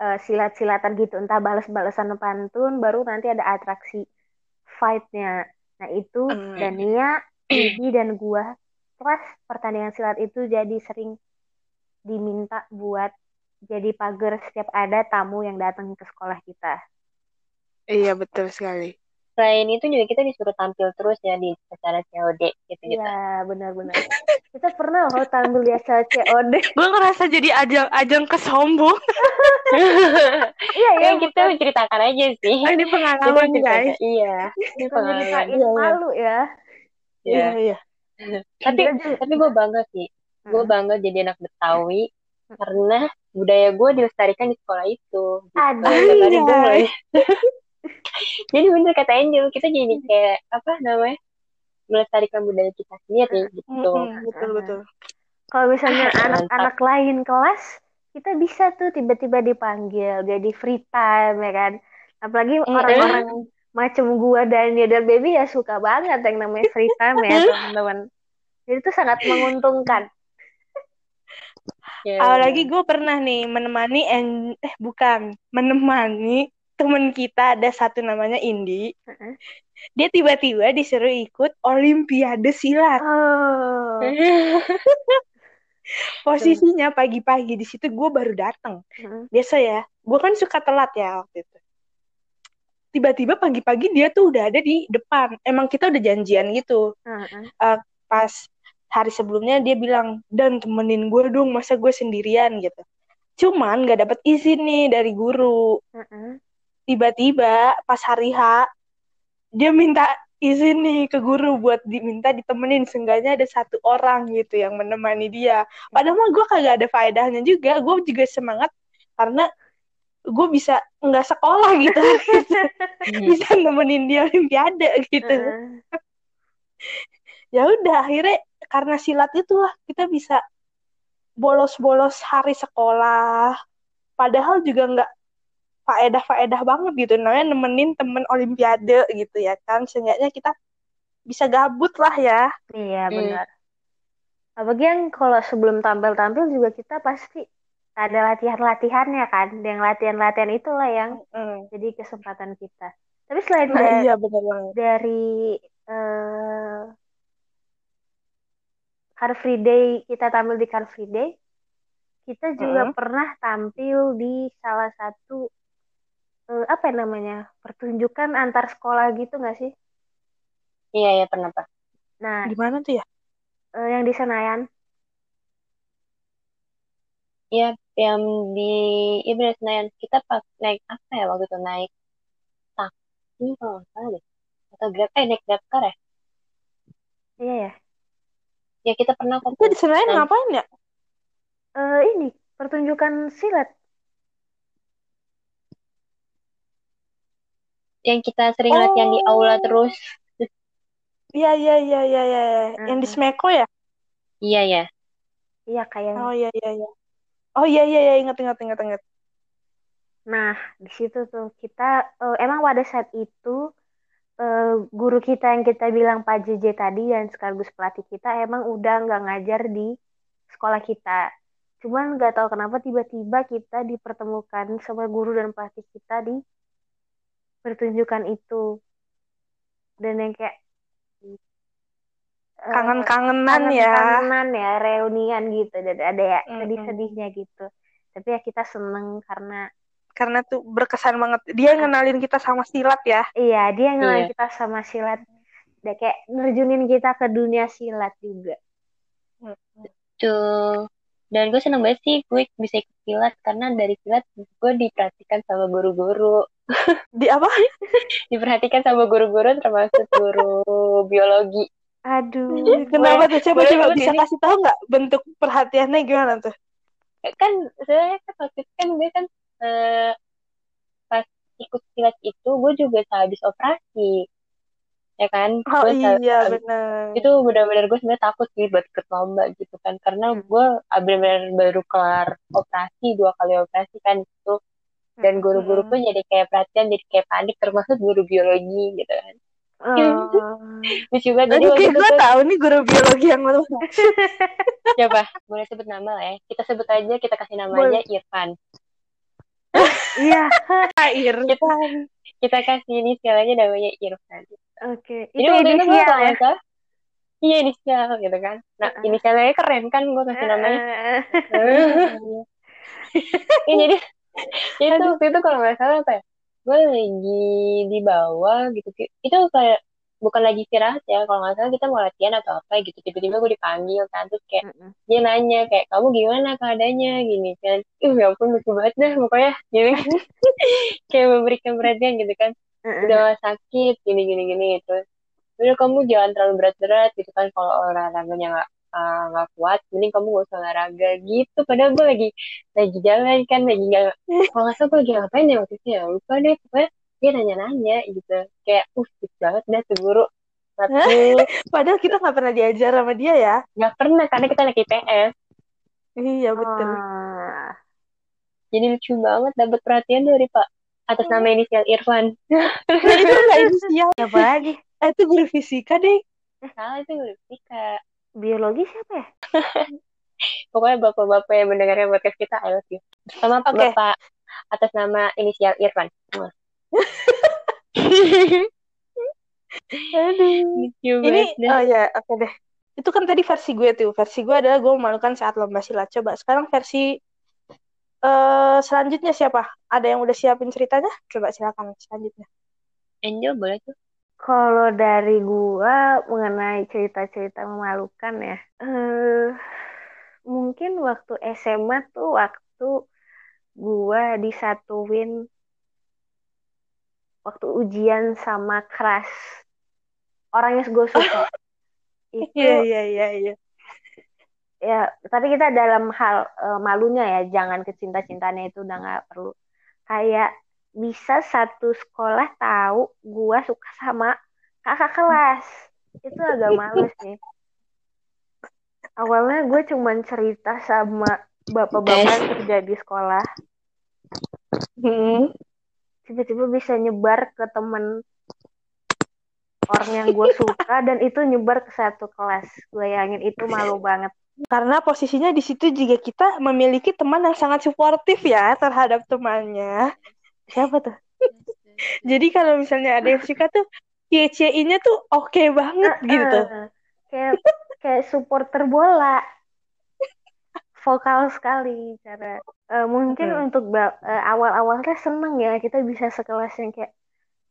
eh, silat-silatan gitu entah balas-balasan pantun baru nanti ada atraksi fightnya nah itu Hmm. Dania Didi dan gua pas pertandingan silat itu jadi sering diminta buat jadi pagar setiap ada tamu yang datang ke sekolah kita Iya betul sekali. Selain itu juga kita disuruh tampil terus ya di acara COD gitu-gitu. Iya benar-benar kita pernah loh tampil di acara COD Gue ngerasa jadi ajang ajang kesombong. iya ya kita menceritakan aja sih. Ah, Ini pengalaman guys. Iya, ini pengalaman. iya. malu ya Iya. Iya iya. Tapi tapi gue bangga sih. Gue Hmm. bangga jadi anak Betawi karena budaya gue dilestarikan di sekolah itu. Gitu. Ada. Tadi gue mulai- jadi bener kata Angel, kita jadi kayak apa namanya melestarikan budaya kita sendiri gitu. Mm-mm, betul betul. Kalau misalnya Ah, anak-anak lain kelas, kita bisa tuh tiba-tiba dipanggil jadi free time ya kan. Apalagi orang-orang macam gua dan dan baby ya suka banget yang namanya free time ya teman-teman. Jadi itu sangat menguntungkan. Ya, Apalagi gue pernah nih menemani en eh bukan menemani temen kita ada satu namanya Indi. Heeh. Dia tiba-tiba disuruh ikut Olimpiade silat. Oh. Posisinya pagi-pagi di situ gue baru datang. Heeh. Biasa ya, gue kan suka telat ya waktu itu. Tiba-tiba pagi-pagi dia tuh udah ada di depan. Emang kita udah janjian gitu. Heeh. Pas hari sebelumnya dia bilang, dan temenin gue dong, masa gue sendirian gitu. Cuman gak dapet izin nih dari guru. Heeh. Tiba-tiba pas hari H, dia minta izin nih ke guru buat diminta ditemenin. Seenggaknya ada satu orang gitu yang menemani dia. Padahal mah gue kagak ada faedahnya juga. Gue juga semangat karena gue bisa nggak sekolah gitu. bisa nemenin dia olimpiade gitu. Heeh. Ya udah akhirnya karena silat itu lah kita bisa bolos-bolos hari sekolah. Padahal juga nggak faedah-faedah banget gitu. Namanya nemenin temen olimpiade gitu ya kan. Seenggaknya kita bisa gabut lah ya. Iya Hmm. benar. Apalagi yang kalau sebelum tampil-tampil juga kita pasti ada latihan-latihannya kan. Yang latihan-latihan itulah yang Mm. jadi kesempatan kita. Tapi selain Nah, da- iya bener banget. dari eh Car Free Day kita tampil di Car Free Day, kita juga Mm. pernah tampil di salah satu eh, apa ya namanya pertunjukan antar sekolah gitu nggak sih? Iya ya pernah pak. Nah, Di mana tuh ya? eh, yang di Senayan. Iya yang di iya bener Senayan kita pas naik apa ya waktu itu naik taksi kalau nggak salah deh atau grab eh naik grab car ya Iya ya. ya kita pernah kok Itu di Senayan Nah. ngapain ya? Eh, ini pertunjukan silat. yang kita sering latihan di aula Oh. terus Iya iya iya iya iya. Yang di. Smeko ya? iya ya Iya kayak. Oh iya iya iya. Oh iya iya iya ingat ingat ingat ingat. Nah, di situ tuh kita eh, emang pada saat itu eh, guru kita yang kita bilang Pak JJ tadi dan sekaligus pelatih kita emang udah nggak ngajar di sekolah kita. Cuman nggak tahu kenapa tiba-tiba kita dipertemukan sama guru dan pelatih kita di pertunjukan itu. Dan yang kayak Kangen-kangenan ya. kangen-kangenan ya, reunian gitu. Dan ada ya Mm-mm. sedih-sedihnya gitu. Tapi ya kita seneng karena Karena tuh berkesan banget. Dia ngenalin kita sama silat ya. Iya, dia ngenalin Iya. kita sama silat. Udah kayak nerjunin kita ke dunia silat juga. tuh dan gue seneng banget sih gue bisa ikut silat karena dari silat gue diperhatikan sama guru-guru Di apa? diperhatikan sama guru-guru termasuk guru biologi Aduh. Kenapa tuh? Coba coba bisa kasih tahu nggak bentuk perhatiannya gimana tuh? kan sebenarnya kan waktu itu kan gue kan eh, pas ikut silat itu gue juga habis operasi ya kan Oh gue iya benar. itu benar-benar gue sebenarnya takut sih buat ikut lomba gitu kan karena Hmm. gue benar-benar baru kelar operasi dua kali operasi kan itu dan guru-guru Hmm. pun jadi kayak perhatian jadi kayak panik termasuk guru biologi gitu kan Oh. lucu banget jadi kayak gue tahu nih guru biologi yang lu. siapa boleh sebut nama lah ya kita sebut aja kita kasih nama Boleh. aja Irfan Iya. Air. kita kita kasih inisial aja namanya Irfan Oke. Jadi Itu waktu itu gue inisial kalau ya. salah, iya inisial gitu kan. Nah Heeh. inisialnya keren kan gue kasih namanya. Eh, Iya jadi itu waktu itu kalau nggak salah apa ya? Gue lagi di bawah gitu. Itu kayak bukan lagi istirahat ya. Kalau nggak salah kita mau latihan atau apa gitu. Tiba-tiba gue dipanggil kan terus kayak Mm-mm. dia nanya kayak kamu gimana keadaannya gini kan. Ih ya ampun lucu banget dah pokoknya gini kan. kayak memberikan perhatian gitu kan. Mm-mm. udah sakit gini gini gini gitu udah kamu jangan terlalu berat-berat gitu kan kalau olahraganya nggak ah, nggak kuat mending kamu gak usah olahraga gitu padahal gue lagi lagi jalan kan lagi nggak kalau nggak salah gue lagi ngapain ya waktu itu ya lupa deh pokoknya dia nanya-nanya gitu kayak uh fit banget dah tuh guru tapi Padahal kita nggak pernah diajar sama dia ya. nggak pernah karena kita anak IPS Iya betul. Ah. jadi lucu banget dapat perhatian dari pak atas nama inisial Irfan itu nggak inisial. Siapa lagi? Eh, itu guru fisika deh. salah itu guru fisika Biologi siapa ya? Pokoknya bapak-bapak yang mendengarkan podcast kita, I love you. Sama Oke. bapak atas nama inisial Irfan. Aduh. Ini oh ya oke deh. Itu kan tadi versi gue tuh. Versi gue adalah gue memalukan saat lomba silat. Coba sekarang versi eh selanjutnya siapa? Ada yang udah siapin ceritanya? Coba silakan selanjutnya. Angel boleh tuh. Kalau dari gua mengenai cerita-cerita memalukan ya, eh mungkin waktu SMA tuh waktu gua disatuin waktu ujian sama kelas orang yang gue suka. Itu Iya iya iya iya. ya, tapi kita dalam hal eh, malunya ya, jangan kecinta-cintanya itu udah nggak perlu. Kayak bisa satu sekolah tahu gua suka sama kakak kelas. Itu agak malu sih. Awalnya gue cuman cerita sama bapak-bapak yang kerja di sekolah. Hmm. Tiba-tiba bisa nyebar ke temen orang yang gue suka dan itu nyebar ke satu kelas. Gue yangin itu malu banget. Karena posisinya di situ juga kita memiliki teman yang sangat suportif ya terhadap temannya. Siapa tuh? Jadi kalau misalnya ada yang suka tuh YCI-nya tuh oke banget gitu. Eh, kayak kayak supporter bola vokal sekali cara Eh, mungkin Hmm. untuk eh, awal-awalnya seneng ya kita bisa sekelas yang kayak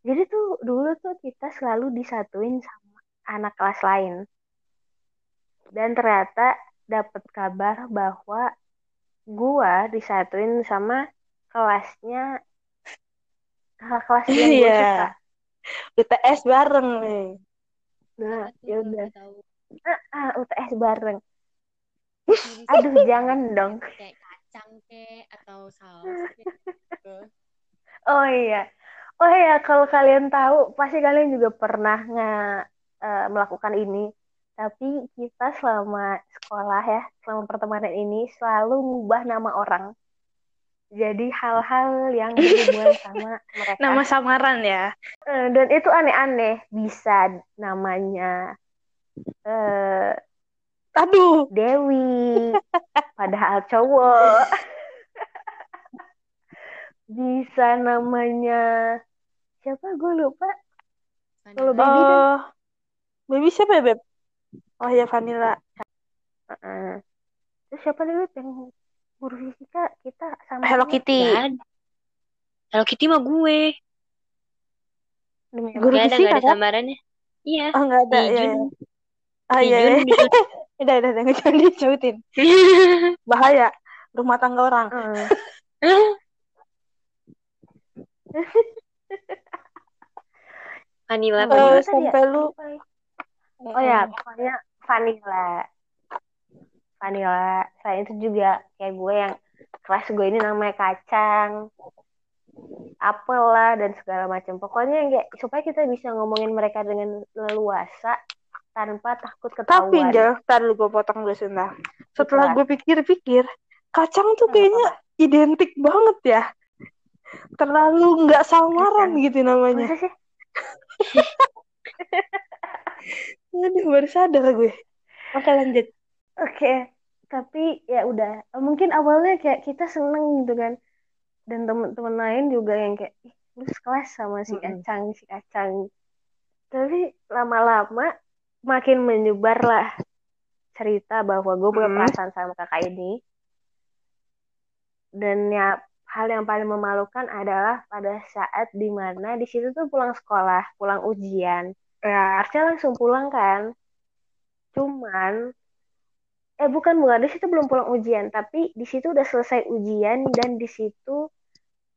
jadi tuh dulu tuh kita selalu disatuin sama anak kelas lain dan ternyata dapat kabar bahwa gua disatuin sama kelasnya kakak kelas yang gue Iya. suka UTS bareng nih. nah ya udah Tahu. ah UTS bareng aduh jangan dong Kayak kacang kek atau saus gitu. Oh iya. Oh iya, kalau kalian tahu, pasti kalian juga pernah nge, eh, melakukan ini. Tapi kita selama sekolah ya, selama pertemanan ini selalu ngubah nama orang. Jadi hal-hal yang berhubungan sama mereka. Nama samaran ya. Eh, dan itu aneh-aneh. Bisa namanya eh, Aduh. Dewi, padahal cowok. Bisa namanya siapa gue lupa. Kalau baby kan Eh, baby siapa ya, Beb? Oh ya, Vanilla. Heeh. Terus siapa nih Beb, yang guru fisika kita sama Hello Kitty. Ada. Hello Kitty mah gue. Demi Guru Gak ada, fisika gak ada kan? samarannya. Iya. Oh, enggak ada. Ya, ya. Jun. Ah, iya, iya. Jun disebut- Udah, udah, udah. Jangan disebutin. Bahaya. Rumah tangga orang. Vanilla, Vanilla. ya? sampai lu oh ya pokoknya vanilla vanilla selain itu juga kayak gue yang kelas gue ini namanya kacang apel lah dan segala macam pokoknya yang kayak supaya kita bisa ngomongin mereka dengan leluasa tanpa takut ketahuan Tapi Jal, ntar lu gue potong dulu sebentar. Setelah gue pikir-pikir, kacang tuh kayaknya identik banget ya. Terlalu nggak samaran gitu namanya. Aduh, baru sadar gue. Oke lanjut. Oke, tapi ya udah. Mungkin awalnya kayak kita seneng gitu kan. Dan teman-teman lain juga yang kayak, ih, lu sekelas sama si kacang, si kacang. Tapi lama-lama makin menyebar lah cerita bahwa gue punya Mm. perasaan sama kakak ini. Dan ya hal yang paling memalukan adalah pada saat di mana di situ tuh pulang sekolah, pulang ujian. Ya, harusnya langsung pulang kan cuman eh bukan bukan. Di situ belum pulang ujian. Tapi di situ udah selesai ujian dan di situ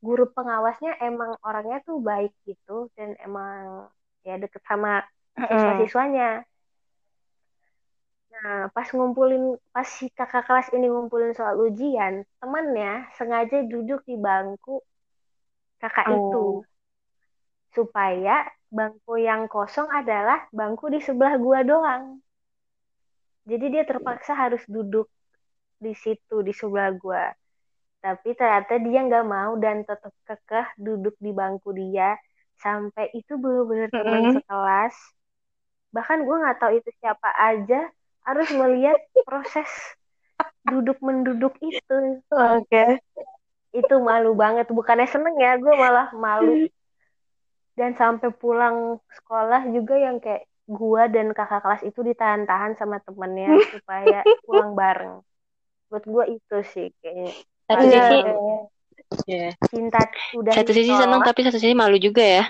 guru pengawasnya emang orangnya tuh baik gitu dan emang ya deket sama siswa-siswanya. Nah pas ngumpulin pas si kakak kelas ini ngumpulin soal ujian temannya sengaja duduk di bangku kakak Oh. itu. Supaya bangku yang kosong adalah bangku di sebelah gua doang. Jadi dia terpaksa harus duduk di situ di sebelah gua. Tapi ternyata dia nggak mau dan tetap kekeh duduk di bangku dia sampai itu benar-benar teman Mm-mm. sekelas. Bahkan gua nggak tahu itu siapa aja harus melihat proses duduk menduduk itu. Oke. Itu malu banget. Bukannya seneng ya, gue malah malu. dan sampai pulang sekolah juga yang kayak gua dan kakak kelas itu ditahan-tahan sama temennya supaya pulang bareng. Buat gua itu sih kayaknya Satu Iya. sisi, Paling ya. cinta udah satu sisi seneng tapi satu sisi malu juga ya.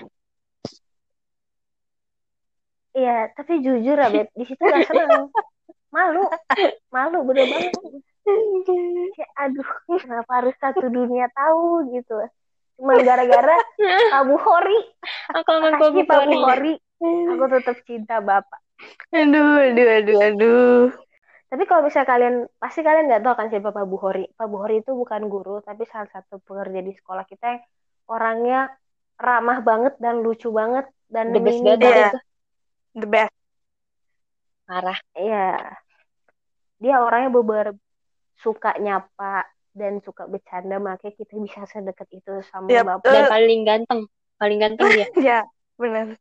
Iya, tapi jujur ya Beb, di situ gak seneng. Malu, malu bener banget. Kayak aduh, kenapa harus satu dunia tahu gitu. Cuma gara-gara Pak Buhori, Aku Pak Buhori. Buhori, aku tetap cinta Bapak. Aduh, aduh, aduh, aduh. Tapi kalau misalnya kalian, pasti kalian nggak tahu kan siapa Pak Buhori. Pak Buhori itu bukan guru, tapi salah satu pekerja di sekolah kita yang orangnya ramah banget dan lucu banget dan The best banget Iya. itu. The best. Marah. Iya. Dia orangnya beber suka nyapa dan suka bercanda, makanya kita bisa sedekat itu sama Yap, Bapak. Dan paling ganteng. Paling ganteng dia. Ya, benar.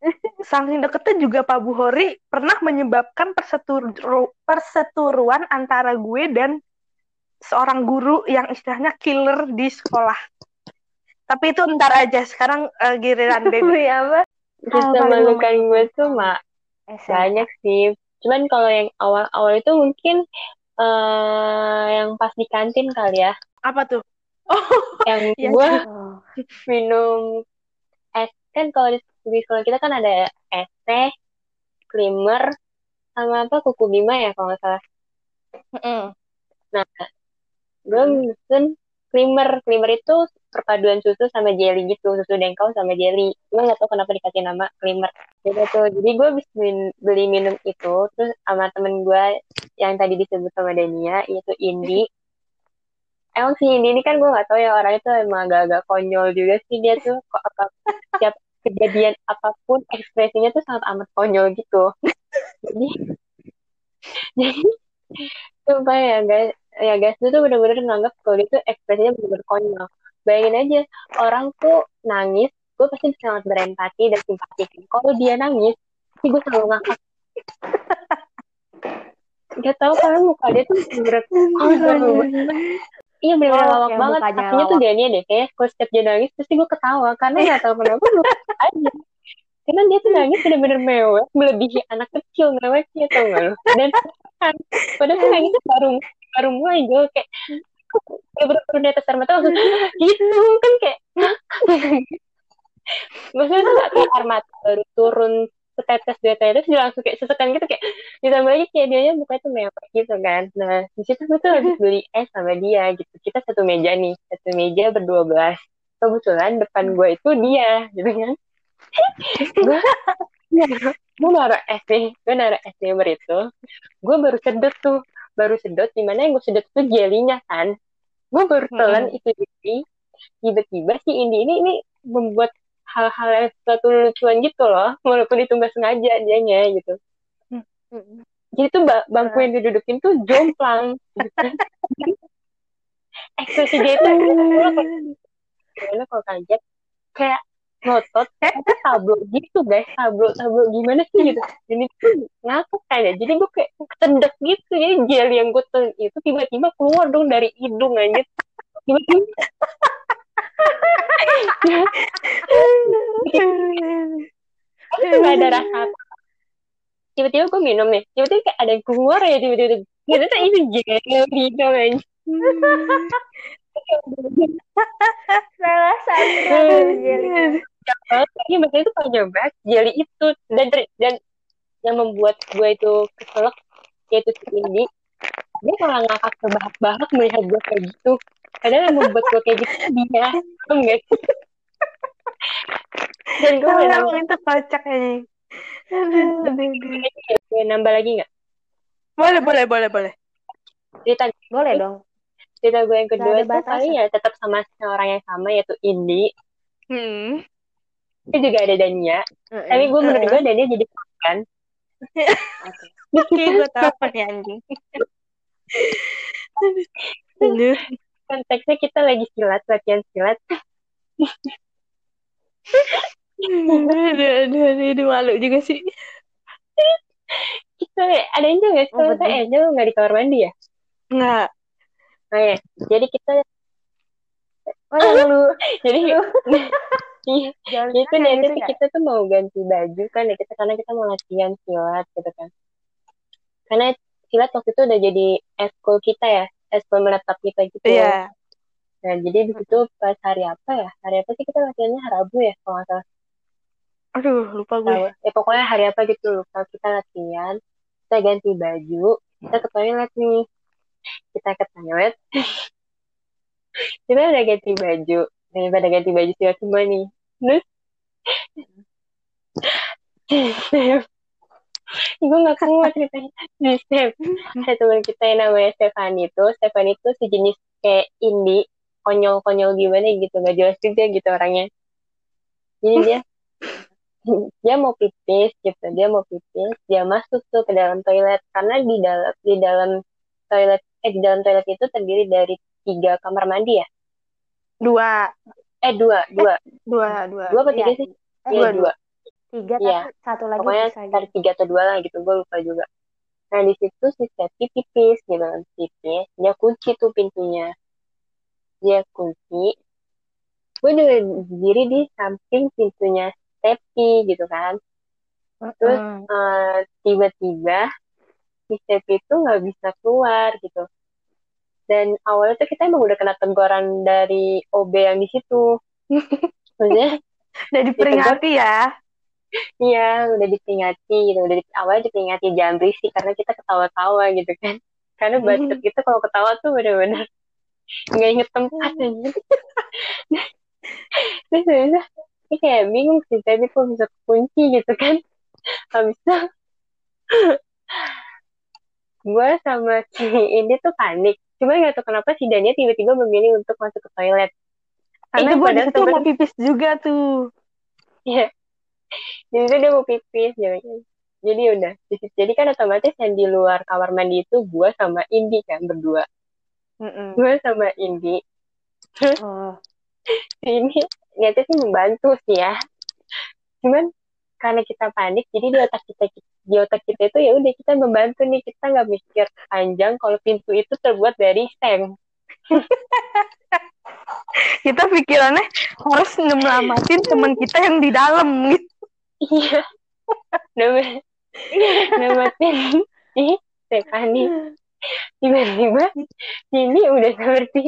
Saking deketnya juga Pak Buhori pernah menyebabkan perseturu- perseteruan antara gue dan seorang guru yang istilahnya killer di sekolah. Tapi itu ntar aja. Sekarang eh, giliran baby. Wih, apa? Paling memalukan gue tuh mak SMA. banyak sih. Cuman kalau yang awal-awal itu mungkin eh yang pas di kantin kali ya. Apa tuh? Oh, Yang Iya, gue minum kan kalau di, di sekolah kita kan ada es teh, creamer, sama apa kuku bima ya kalau nggak salah. mm-mm. Gue mesen creamer, creamer itu perpaduan susu sama jelly gitu, susu dengkau sama jelly. Gue nggak tahu kenapa dikasih nama creamer. Jadi tuh, jadi gue habis min- beli minum itu, terus sama temen gue yang tadi disebut sama Dania, yaitu Indi. Emang si Indi ini kan gue nggak tahu ya orangnya tuh emang agak-agak konyol juga sih dia tuh. Kok apa setiap kejadian apa pun ekspresinya tuh sangat amat konyol gitu. Jadi jadi sumpah ya guys. Ya guys itu tuh bener-bener nganggap kalau dia tuh ekspresinya bener-bener konyol. Bayangin aja orang tuh nangis gue pasti sangat berempati dan simpati. Kalau dia nangis pasti gue selalu ngakak. Gak tau karena muka dia tuh bener iya bener-bener Oh, lawak banget. aslinya tuh. Dania deh kayak kalau setiap dia nangis pasti gue ketawa karena gak tau kenapa gue aja. Karena dia tuh nangis bener-bener mewah melebihi anak kecil mewahnya tau gak lo dan kan padahal tuh nangisnya baru baru mulai gue kayak kayak bener-bener di atas air mata? Langsung gitu kan kayak maksudnya tuh gak kayak air mata baru turun setetes dua tetes dia langsung kayak sesekan gitu kayak ditambah lagi kayak dia mukanya tuh mewah gitu kan. Nah di situ gue tuh habis beli es sama dia gitu. Kita satu meja nih satu meja berdua belas. Kebetulan depan gue itu dia gitu kan. Gue gue naruh es nih gue naruh es creamer itu gue baru sedot tuh baru sedot di mana yang gue sedot tuh jelinya kan. Gue baru telan Mm-mm. itu ini tiba-tiba si Indi ini ini membuat hal-hal yang suatu lucuan gitu loh walaupun itu nggak sengaja dianya gitu. Jadi tuh ba- bangku yang didudukin tuh jomplang gitu. Ekspresi dia itu gimana kalau kaget? Kayak ngotot tapi tablo gitu guys. Tablo tablo gimana sih gitu? Dan itu ngakak kayaknya jadi gue kayak ketendek gitu. Jadi gel yang gue itu tiba-tiba keluar dong dari hidung aja tiba-tiba nggak ada rasa tiba-tiba gue minum nih tiba-tiba kayak ada yang keluar ya tiba-tiba. Gitu tuh itu gel gitu aja. Salah satu banget ini maksudnya itu panjang banget jeli itu. Dan dan yang membuat gue itu keselak yaitu si Indi. Dia malah ngakak terbahak-bahak melihat gue kayak gitu padahal yang membuat gue kayak gitu dia enggak sih dan gue mau nambah, itu kocak aja. Aduh. mau nambah lagi nggak? Boleh, boleh, boleh, boleh. cerita boleh dong. cerita gue yang kedua itu paling ya tetap sama orang yang sama yaitu Indi. Hmm. itu juga ada Dania. Tapi gue menurut gue Dania jadi kan? Oke. Oke, gue tahu apa nih anjing. Konteksnya kita lagi silat latihan silat. Aduh, aduh, malu juga sih. kita ada Angel nggak sih Oh, kalau saya Angel nggak di kamar mandi ya? Nggak. nah ya jadi kita oh yang lu. Jadi iya itu kayak nanti gitu ya? kita tuh mau ganti baju kan ya kita karena kita mau latihan silat gitu kan. Karena silat waktu itu udah jadi eskul kita ya eskul menetap kita gitu Iya. nah jadi di situ pas hari apa ya? Hari apa sih kita latihannya? Hari Rabu ya kalau nggak salah. Aduh, lupa gue. tahu. Ya pokoknya hari apa gitu. Lupa kita latihan kita ganti baju kita ke toilet nih. Kita ke toilet. Kita udah ganti baju. Daripada ganti baju silat semua nih. Terus gue gak kuat ceritanya di Steph. Ada teman kita yang namanya Stefani itu Stefani itu sejenis kayak indie konyol-konyol gimana gitu. Gak jelas juga gitu orangnya. Jadi dia dia mau pipis gitu. Dia mau pipis. Dia masuk tuh ke dalam toilet. Karena di dalam di dalam toilet eh di dalam toilet itu terdiri dari tiga kamar mandi ya? Dua. eh dua. Dua. Dua, dua. dua apa tiga sih? Eh, iya dua, dua tiga Iya. tapi satu lagi pokoknya sekitar gitu. tiga atau dua lah gitu gue lupa juga nah di situ si Stepi pipis gitu kan pipis dia kunci tuh pintunya dia kunci gue juga berdiri di samping pintunya Stepi gitu kan terus Mm. eh, tiba-tiba si Stepi itu nggak bisa keluar gitu dan awalnya tuh kita emang udah kena teguran dari OB yang di situ maksudnya Udah diperingati ya. Iya, udah diperingati gitu. Udah di, awalnya diperingati jangan berisik karena kita ketawa-tawa gitu kan. Karena bacot kita kalau ketawa tuh bener-bener nggak inget tempat aja. Terus udah, ini kayak bingung sih, tapi kok bisa kunci gitu kan. Habis itu gue sama si ini tuh panik. Cuma nggak tahu kenapa si Dania tiba-tiba memilih untuk masuk ke toilet. Karena Itu gue di padahal situ mau pipis juga tuh. Iya. Jadi itu dia mau pipis jadi jadi udah di situ- jadi kan otomatis yang di luar kamar mandi itu gua sama Indi kan berdua. Mm-mm. gua sama Indi. Oh, ini niatnya sih membantu sih ya. Cuman karena kita panik jadi di otak kita di otak kita itu ya udah kita membantu nih. Kita nggak mikir panjang kalau pintu itu terbuat dari seng. Kita pikirannya harus nyelamatin teman kita yang di dalam gitu. Iya. Nama namatin si Stefani tiba-tiba ini udah seperti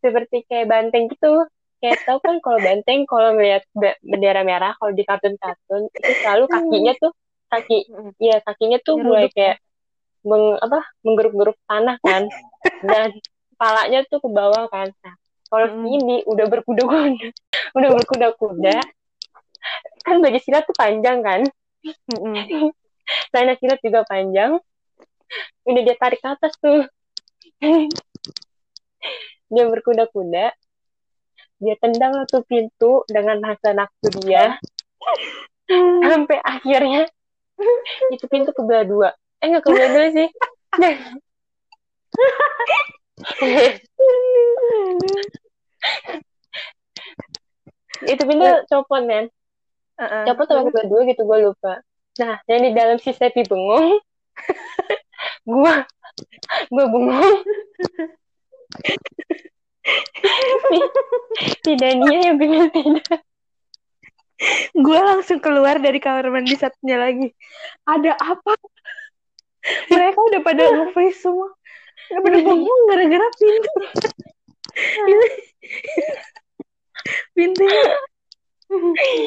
seperti kayak banteng gitu. Kayak tau kan kalau banteng kalau melihat be- bendera merah kalau di kartun-kartun itu selalu kakinya tuh kaki ya kakinya tuh mulai kayak meng, apa menggeruk-geruk tanah kan. Dan kepalanya tuh ke bawah kan. Nah, kalau Mm. ini udah berkuda-kuda udah berkuda-kuda kan baju silat tuh panjang kan Celana silet juga panjang. Udah dia tarik ke atas tuh. dia berkuda-kuda. Dia tendang tuh pintu dengan rasa nafsu dia. Sampai akhirnya itu pintu kebelah dua. Eh nggak kebelah dua sih. itu pintu copot kan uh-uh. copot sama kebelah dua gitu gue lupa. Nah yang di dalam si Stepi bengong gue gue bengong. Si Dania yang pengen tidur gue langsung keluar dari kamar mandi satunya lagi. Ada apa? Mereka udah pada nge semua. Udah pada bengong gara-gara pintu. Pintunya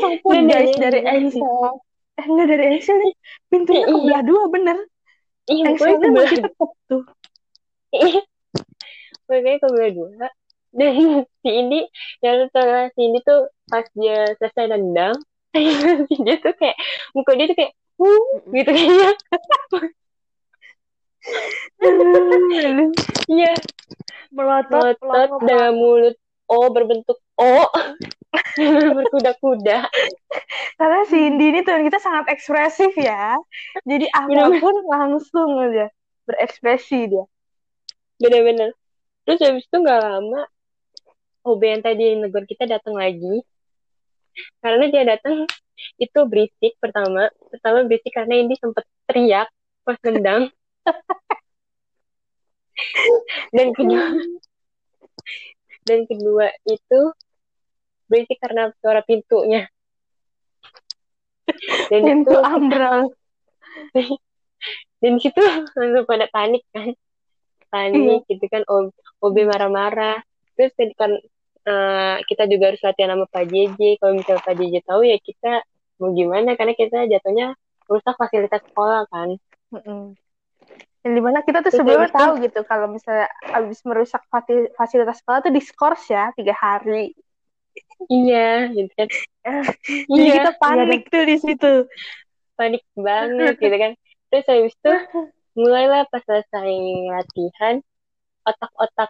copot guys dari Engsel eh enggak dari Engsel nih. Pintunya iya. kebelah dua bener. Iya Engselnya masih tetep tuh. Iya. Makanya kebelah dua. Dan si Indi yang setelah si Indi tuh pas dia selesai nendang dia tuh kayak muka dia tuh kayak uh, gitu kayaknya. Iya. Melotot, melotot dengan mulut. O berbentuk O berkuda-kuda. Karena si Indi ini tuh kita sangat ekspresif ya. Jadi apa pun langsung aja berekspresi dia. Bener-bener. Terus habis itu nggak lama OB yang tadi negor kita datang lagi. Karena dia datang itu berisik pertama. Pertama berisik karena Indi sempat teriak pas nendang. Dan kedua dan kedua itu berisik karena suara pintunya. Dan pintu itu ambral dan situ langsung pada panik kan. Panik iya. gitu kan Ob OB marah-marah. Terus kan uh, kita juga harus latihan sama Pak JJ kalau misalnya Pak JJ tahu ya kita mau gimana karena kita jatuhnya rusak fasilitas sekolah kan. Mm -mm yang di mana kita tuh sebelumnya tahu gitu kalau misalnya habis merusak fasilitas sekolah tuh diskors ya tiga hari iya gitu kan. Jadi iya, kita panik iya. tuh di situ. Panik banget gitu kan. Terus habis itu mulailah pas selesai latihan otak-otak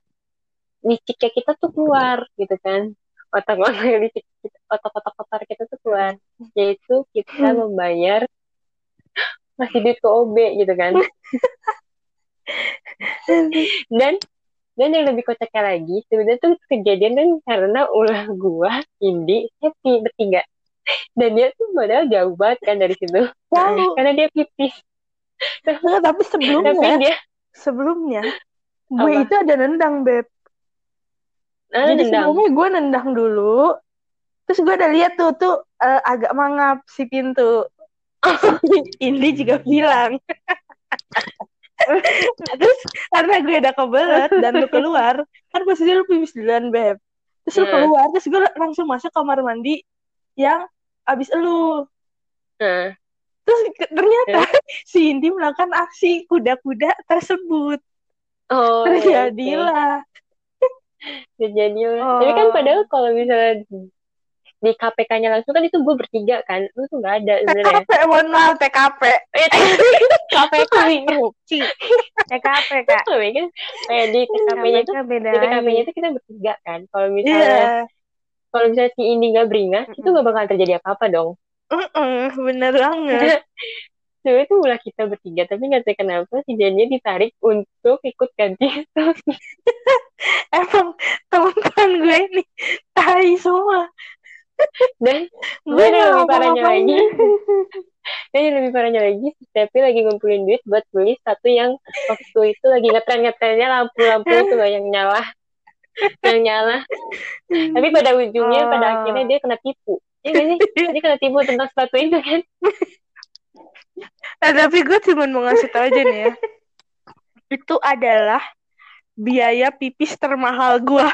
liciknya kita tuh keluar gitu kan. Otak-otak licik otak-otak kotor kita tuh keluar. Yaitu kita membayar masih duit ke OB gitu kan. Dan dan yang lebih kocaknya lagi sebenarnya tuh kejadian kan karena ulah gua Indi happy bertiga. Dan dia tuh padahal jauh banget kan dari situ. Wow. karena dia pipis. Nah, tapi sebelumnya tapi dia sebelumnya gue itu ada nendang beb. Nah, jadi nendang. sebelumnya gue nendang dulu terus gue udah lihat tuh tuh uh, agak mangap si pintu. Indi juga bilang terus karena gue udah kebelet dan lu keluar kan posisinya lu pipis duluan beb. Terus lu keluar terus gue langsung masuk kamar mandi yang abis lu. Uh. terus ternyata uh. si Indi melakukan aksi kuda-kuda tersebut. Oh, terjadilah. terjadilah. Oh. tapi kan padahal kalau misalnya di KPK-nya langsung kan itu gue bertiga kan lu tuh nggak ada sebenarnya. TKP mohon maaf TKP KPK korupsi TKP kak. Kan? Kayak di TKP-nya itu beda di TKP-nya itu kita bertiga kan. Kalau misalnya yeah. kalau misalnya si ini nggak beringas mm itu nggak bakal terjadi apa-apa dong. Mm -mm, bener banget. Sebenernya itu mulai kita bertiga, tapi nggak tahu kenapa si Jania ditarik untuk ikut ganti. Emang teman-teman gue ini tai semua dan gue yang lebih parahnya lagi? Dan yang lebih parahnya lagi tapi lagi ngumpulin duit buat beli satu yang waktu itu lagi ngetren ngetrennya lampu-lampu itu loh yang nyala. Yang nyala. Tapi pada ujungnya oh. pada akhirnya dia kena tipu. Ya gak sih? Dia kena tipu tentang sepatu itu kan? Nah, tapi gue cuma mau ngasih tau aja nih ya. Itu adalah biaya pipis termahal gue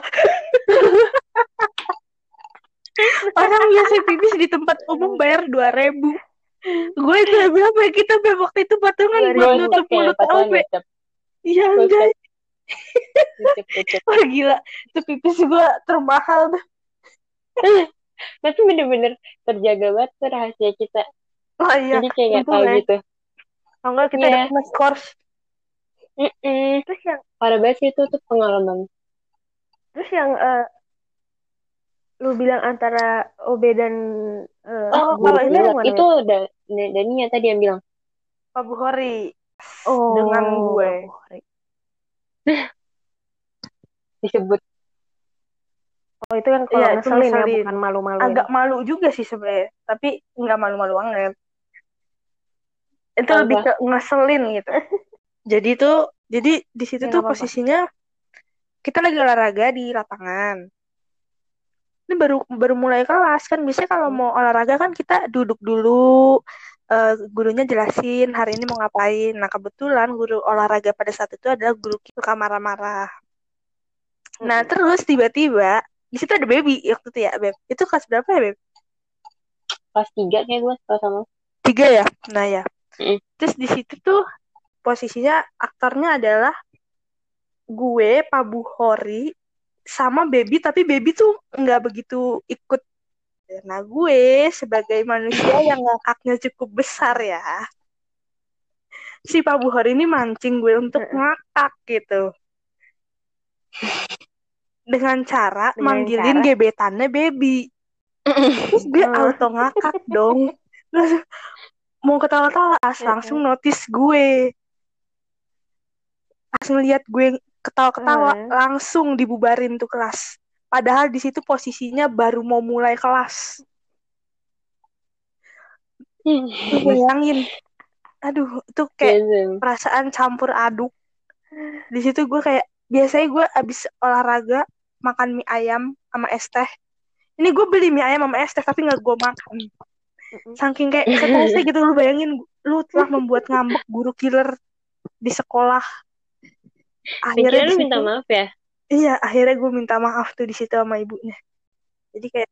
orang biasa pipis di tempat umum bayar dua ribu gue itu berapa ya kita waktu itu patungan buat nutup mulut OB iya enggak Wah gila itu pipis gue termahal tapi bener-bener terjaga banget tuh rahasia kita Oh iya. Jadi kayak nggak tahu Untungnya. gitu. Enggak kita Iya. dapat skors. Mm-mm. terus yang Parah banget sih itu tuh pengalaman. terus yang eh, lu bilang antara OB dan eh, Oh, guru kalau ini yang Pilot. mana, itu da, Dania tadi yang bilang. Pak Buhori. Oh, dengan gue. disebut Oh itu yang kalau Iya, itu ngeselin, ya, bukan malu-maluin. Agak malu juga sih sebenarnya, tapi nggak malu-malu banget. Itu Apa? lebih ke ngeselin gitu. jadi tuh, jadi di situ Ya, tuh nggak apa-apa. posisinya kita lagi olahraga di lapangan. Ini baru baru mulai kelas kan biasanya kalau Hmm. mau olahraga kan kita duduk dulu, eh, gurunya jelasin hari ini mau ngapain. Nah kebetulan guru olahraga pada saat itu adalah guru kita suka marah-marah. Nah Mm-mm. terus tiba-tiba di situ ada baby waktu itu ya beb. Itu kelas berapa ya beb? kelas tiga kayak gue kalau sama. Tiga ya. Nah ya. Mm. Terus di situ tuh posisinya aktornya adalah gue, Pak Buhori, sama baby tapi baby tuh nggak begitu ikut. Nah gue sebagai manusia yang ngakaknya cukup besar ya. Si Pak Buhori ini mancing gue untuk ngakak gitu. Dengan cara Dengan manggilin cara? gebetannya baby. Terus gue Hmm. auto ngakak dong. Terus mau ketawa-tawa, As langsung notice gue. Pas ngeliat gue ketawa-ketawa, Hmm. langsung dibubarin tuh kelas. Padahal di situ posisinya baru mau mulai kelas. Lu bayangin. Aduh, itu kayak Iya, perasaan campur aduk. Di situ gue kayak biasanya gue abis olahraga makan mie ayam sama es teh. Ini gue beli mie ayam sama es teh tapi nggak gue makan. Saking kayak stresnya gitu lu bayangin lu telah membuat ngambek guru killer di sekolah. Akhirnya lu minta maaf ya? Iya, akhirnya gue minta maaf tuh di situ sama ibunya. Jadi kayak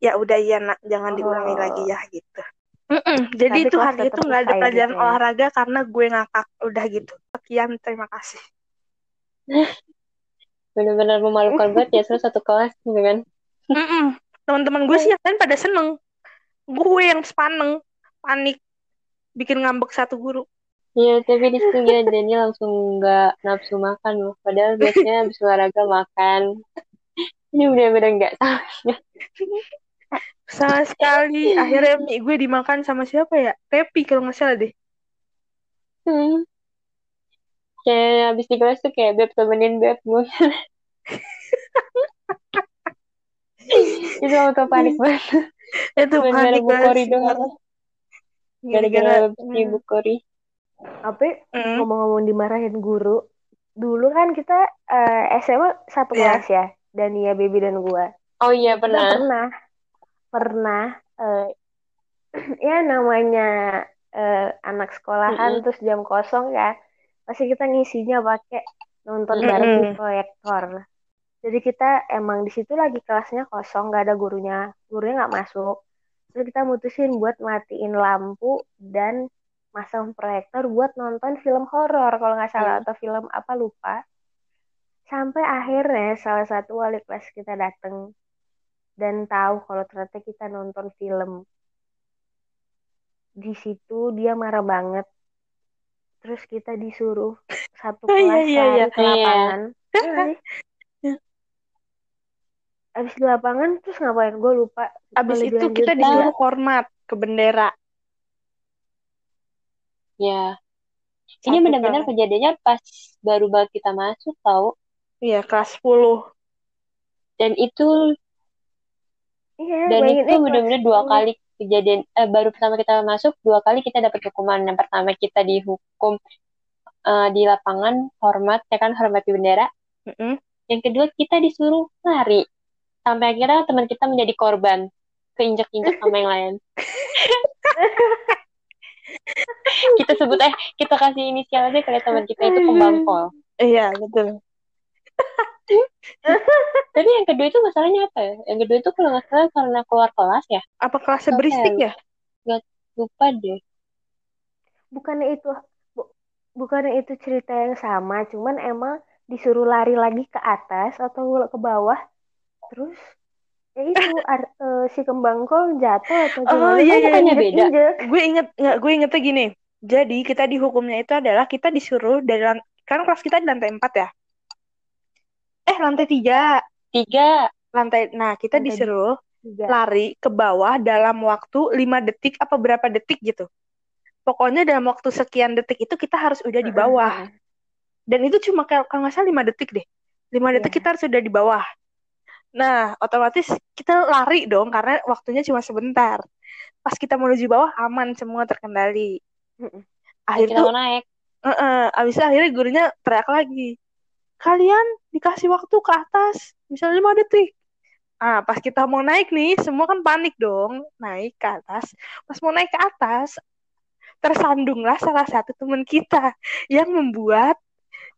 ya udah iya nak, jangan diulangi Oh. lagi ya gitu. Mm-mm, Jadi Tapi itu hari itu nggak ada pelajaran gitu ya. olahraga karena gue ngakak udah gitu. Sekian, terima kasih. Bener-bener memalukan banget ya terus satu kelas gitu kan. Mm-mm. Teman-teman gue sih yang lain pada seneng. Gue yang sepaneng, panik, bikin ngambek satu guru. Iya, tapi di situ dia Daniel langsung nggak nafsu makan loh. Padahal biasanya habis olahraga makan. Ini bener-bener nggak tahu. Sama sekali. Akhirnya mie gue dimakan sama siapa ya? Tepi kalau nggak salah deh. Hmm. Kayak habis di kelas tuh kayak beb temenin beb gue. Itu auto panik banget. Itu panik banget. Gara-gara si Bu Kori. Tapi Mm. ngomong-ngomong dimarahin guru, dulu kan kita eh, SMA satu Iya. kelas ya, Dania, Baby dan gua. Oh iya Kita pernah. pernah, pernah, eh, ya namanya eh, anak sekolahan Mm-mm. terus jam kosong ya, pasti kita ngisinya pakai nonton Mm-mm. bareng di proyektor. Jadi kita emang di situ lagi kelasnya kosong, nggak ada gurunya, gurunya nggak masuk. Terus kita mutusin buat matiin lampu dan masang proyektor buat nonton film horor kalau nggak salah atau film apa lupa. Sampai akhirnya salah satu wali kelas kita dateng dan tahu kalau ternyata kita nonton film. Di situ dia marah banget. Terus kita disuruh satu iya, kelas iya, lari iya. ke Iya. lapangan. Iya? Iya. Abis di lapangan terus ngapain? Gue lupa. Abis itu kita disuruh hormat ke bendera. Ya. Ini Satu benar-benar kejadiannya pas baru banget kita masuk tahu. Iya, kelas 10. Dan itu Iya, dan itu benar-benar dua 10. kali kejadian eh, baru pertama kita masuk dua kali kita dapat hukuman. Yang pertama kita dihukum eh, di lapangan hormat ya kan hormati bendera. Mm-mm. Yang kedua kita disuruh lari. Sampai akhirnya teman kita menjadi korban. Keinjak-injak sama yang lain. kita sebut eh kita kasih inisial aja karena teman kita itu pembangkol. Iya, betul. Tapi yang kedua itu masalahnya apa ya? Yang kedua itu kalau nggak salah karena keluar kelas ya. Apa kelasnya berisik ya? Lupa deh. bukannya itu bu- bukannya itu cerita yang sama cuman emang disuruh lari lagi ke atas atau ke bawah terus ya itu ar- eh, si kembang kol jatuh atau Oh, gimana? iya, kan iya, iya, beda. gue inget nggak gue ingetnya gini. Jadi kita dihukumnya itu adalah kita disuruh dari kan kelas kita di lantai 4 ya? Eh lantai tiga. Tiga. lantai nah kita Lantai disuruh Tiga. lari ke bawah dalam waktu 5 detik apa berapa detik gitu. Pokoknya dalam waktu sekian detik itu kita harus udah di bawah. Dan itu cuma kayak kalau nggak salah 5 detik deh. 5 detik Iya. kita harus udah di bawah nah otomatis kita lari dong karena waktunya cuma sebentar pas kita menuju bawah aman semua terkendali Mm-mm. akhir Kita tuh mau naik. Heeh, abis itu akhirnya gurunya teriak lagi. Kalian dikasih waktu ke atas, misalnya 5 detik. Ah, pas kita mau naik nih, semua kan panik dong, naik ke atas. Pas mau naik ke atas, tersandunglah salah satu teman kita yang membuat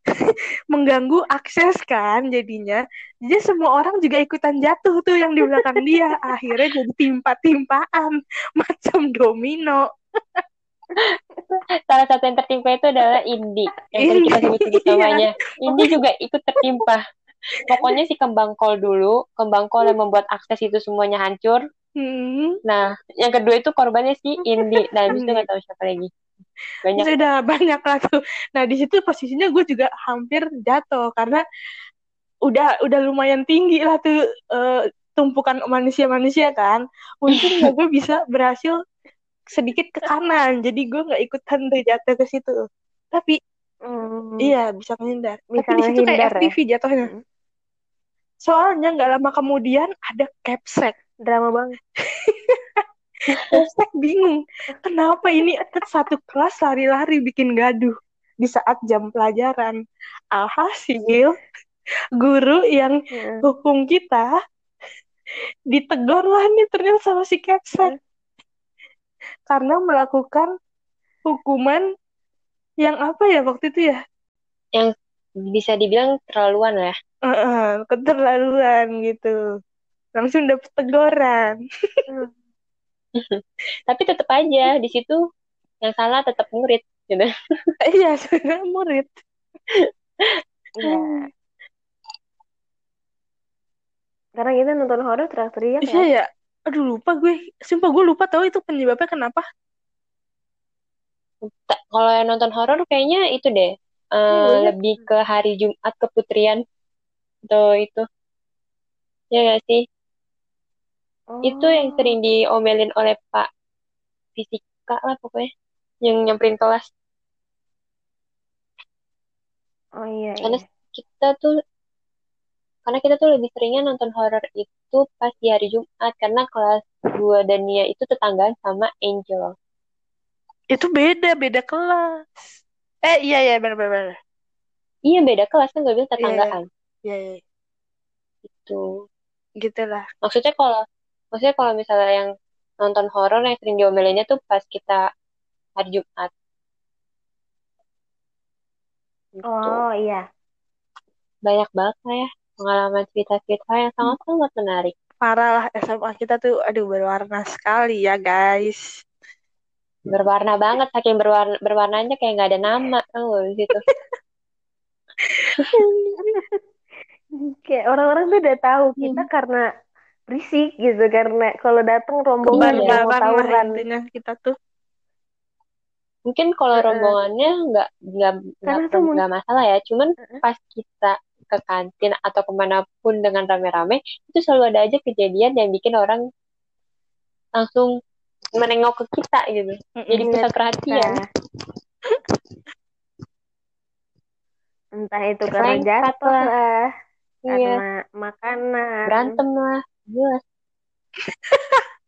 mengganggu akses kan jadinya. Jadi semua orang juga ikutan jatuh tuh yang di belakang dia. Akhirnya jadi timpa-timpaan macam domino. Salah satu yang tertimpa itu adalah Indi. Yang tadi kita sebut-sebut Iya. namanya. Indi juga ikut tertimpa. Pokoknya si kembang kol dulu. Kembang kol yang membuat akses itu semuanya hancur. Hmm. Nah, yang kedua itu korbannya si Indi. Nah, habis itu Indi. nggak tahu siapa lagi. Banyak. sudah banyak lah tuh. Nah di situ posisinya gue juga hampir jatuh karena udah udah lumayan tinggi lah tuh eh, tumpukan manusia-manusia kan. Mungkin ya gue bisa berhasil sedikit ke kanan, jadi gue nggak ikutan tuh jatuh ke situ. Tapi Hmm. iya bisa menghindar. Bisa Tapi di situ kayak ngehindar ya? Jatuhnya. Hmm. Soalnya nggak lama kemudian ada capsek. Drama banget. Capsek bingung. Kenapa ini satu kelas lari-lari bikin gaduh di saat jam pelajaran. Alhasil guru yang Heeh. hukum kita ditegur lah nih ternyata sama si Capsek karena melakukan hukuman yang apa ya waktu itu ya? Bisa dibilang terlaluan lah. Heeh, keterlaluan gitu. Langsung dapet teguran Tapi tetap aja di situ yang salah tetap murid. Gitu. iya sebenarnya murid Iya. Karena kita nonton horor teriak-teriak iya ya. ya aduh lupa gue sumpah gue lupa tahu itu penyebabnya kenapa Kalau yang nonton horor kayaknya itu deh. eh, banyak. lebih ke hari Jumat keputrian. Atau itu. Ya nggak sih? Oh. Itu yang sering diomelin oleh Pak Fisika lah pokoknya. Yang nyamperin kelas. Oh iya, Karena iya. kita tuh karena kita tuh lebih seringnya nonton horor itu pas di hari Jumat karena kelas 2 dan Nia itu tetanggaan sama Angel. itu beda beda kelas eh iya iya benar benar. Iya beda kelas kan gue bilang tetanggaan iya iya gitu. gitu lah Maksudnya kalau maksudnya kalau misalnya yang nonton horor yang sering diomelinnya tuh pas kita hari Jumat. Gitu. Oh iya. Banyak banget lah ya pengalaman cerita-cerita yang sangat-sangat menarik. parah lah SMA kita tuh aduh berwarna sekali ya guys Berwarna banget, saking berwarna berwarnanya kayak nggak ada nama gak di situ. Kayak orang-orang tuh udah tahu kita karena berisik gitu karena kalau datang rombongan Iya. yang mau lah tawuran. kita tuh Mungkin kalau rombongannya nggak nggak nggak masalah ya. Cuman pas kita ke kantin atau ke mana pun dengan rame-rame itu selalu ada aja kejadian yang bikin orang langsung menengok ke kita gitu. Jadi pusat perhatian. Nah. Entah itu karena jatuh lah. lah, Iya. karena makanan. Berantem lah. Jelas.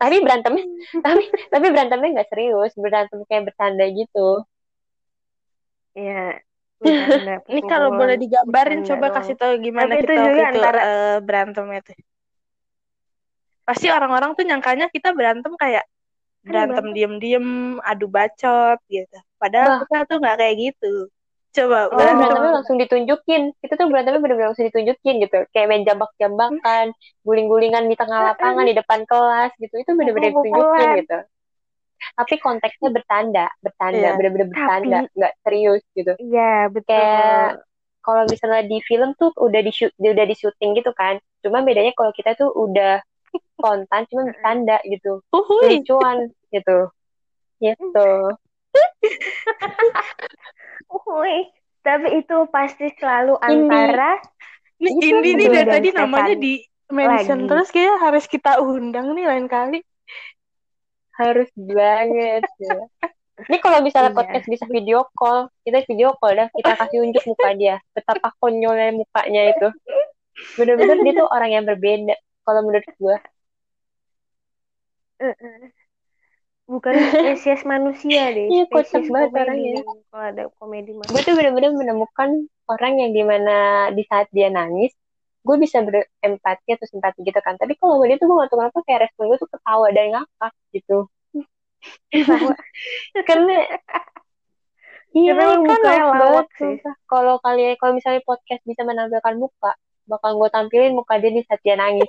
tapi berantemnya tapi tapi berantemnya nggak serius berantem kayak bercanda gitu Iya. bercanda, Ini kalau boleh digambarin bercanda coba kasih tahu gimana Tapi itu kita waktu juga itu antara- eh, berantemnya tuh. Pasti orang-orang tuh nyangkanya kita berantem kayak berantem berantem. diem-diem, adu bacot gitu. Padahal Wah. kita tuh nggak kayak gitu. Coba Oh, berantemnya langsung ditunjukin. Kita tuh berantemnya bener-bener langsung ditunjukin gitu. Kayak main jambak-jambakan, guling-gulingan di tengah lapangan, di depan kelas gitu. Itu bener-bener ditunjukin gitu. Tapi konteksnya bercanda, bercanda, Iya. bener-bener bercanda, Tapi- nggak serius gitu. Iya, betul. Kayak kalau misalnya di film tuh udah di shoot, udah di syuting gitu kan. Cuma bedanya kalau kita tuh udah spontan cuma bercanda gitu lucuan gitu gitu Uhuy. Tapi itu pasti selalu Ini. antara Nih Itu Indi nih dari dan tadi namanya di mention lagi. terus kayak harus kita undang nih lain kali. harus banget ya. Ini kalau misalnya Iya. podcast bisa video call, kita video call dah, kita kasih unjuk muka dia. Betapa konyolnya mukanya itu. Bener-bener dia tuh orang yang berbeda. Kalau menurut gue, Heeh. Bukan spesies manusia deh, Iya, spesies banget orangnya. Kalau ada komedi mah. gue tuh bener-bener menemukan orang yang di mana di saat dia nangis, gue bisa berempati atau simpati gitu kan. Tapi kalau dia tuh gue gak tau kenapa kayak respon gue tuh ketawa dan ngakak gitu. Karena Iya, Karena mukanya lawak sih. Kalau kalian, kalau misalnya podcast bisa menampilkan muka, bakal gue tampilin muka dia di saat dia nangis.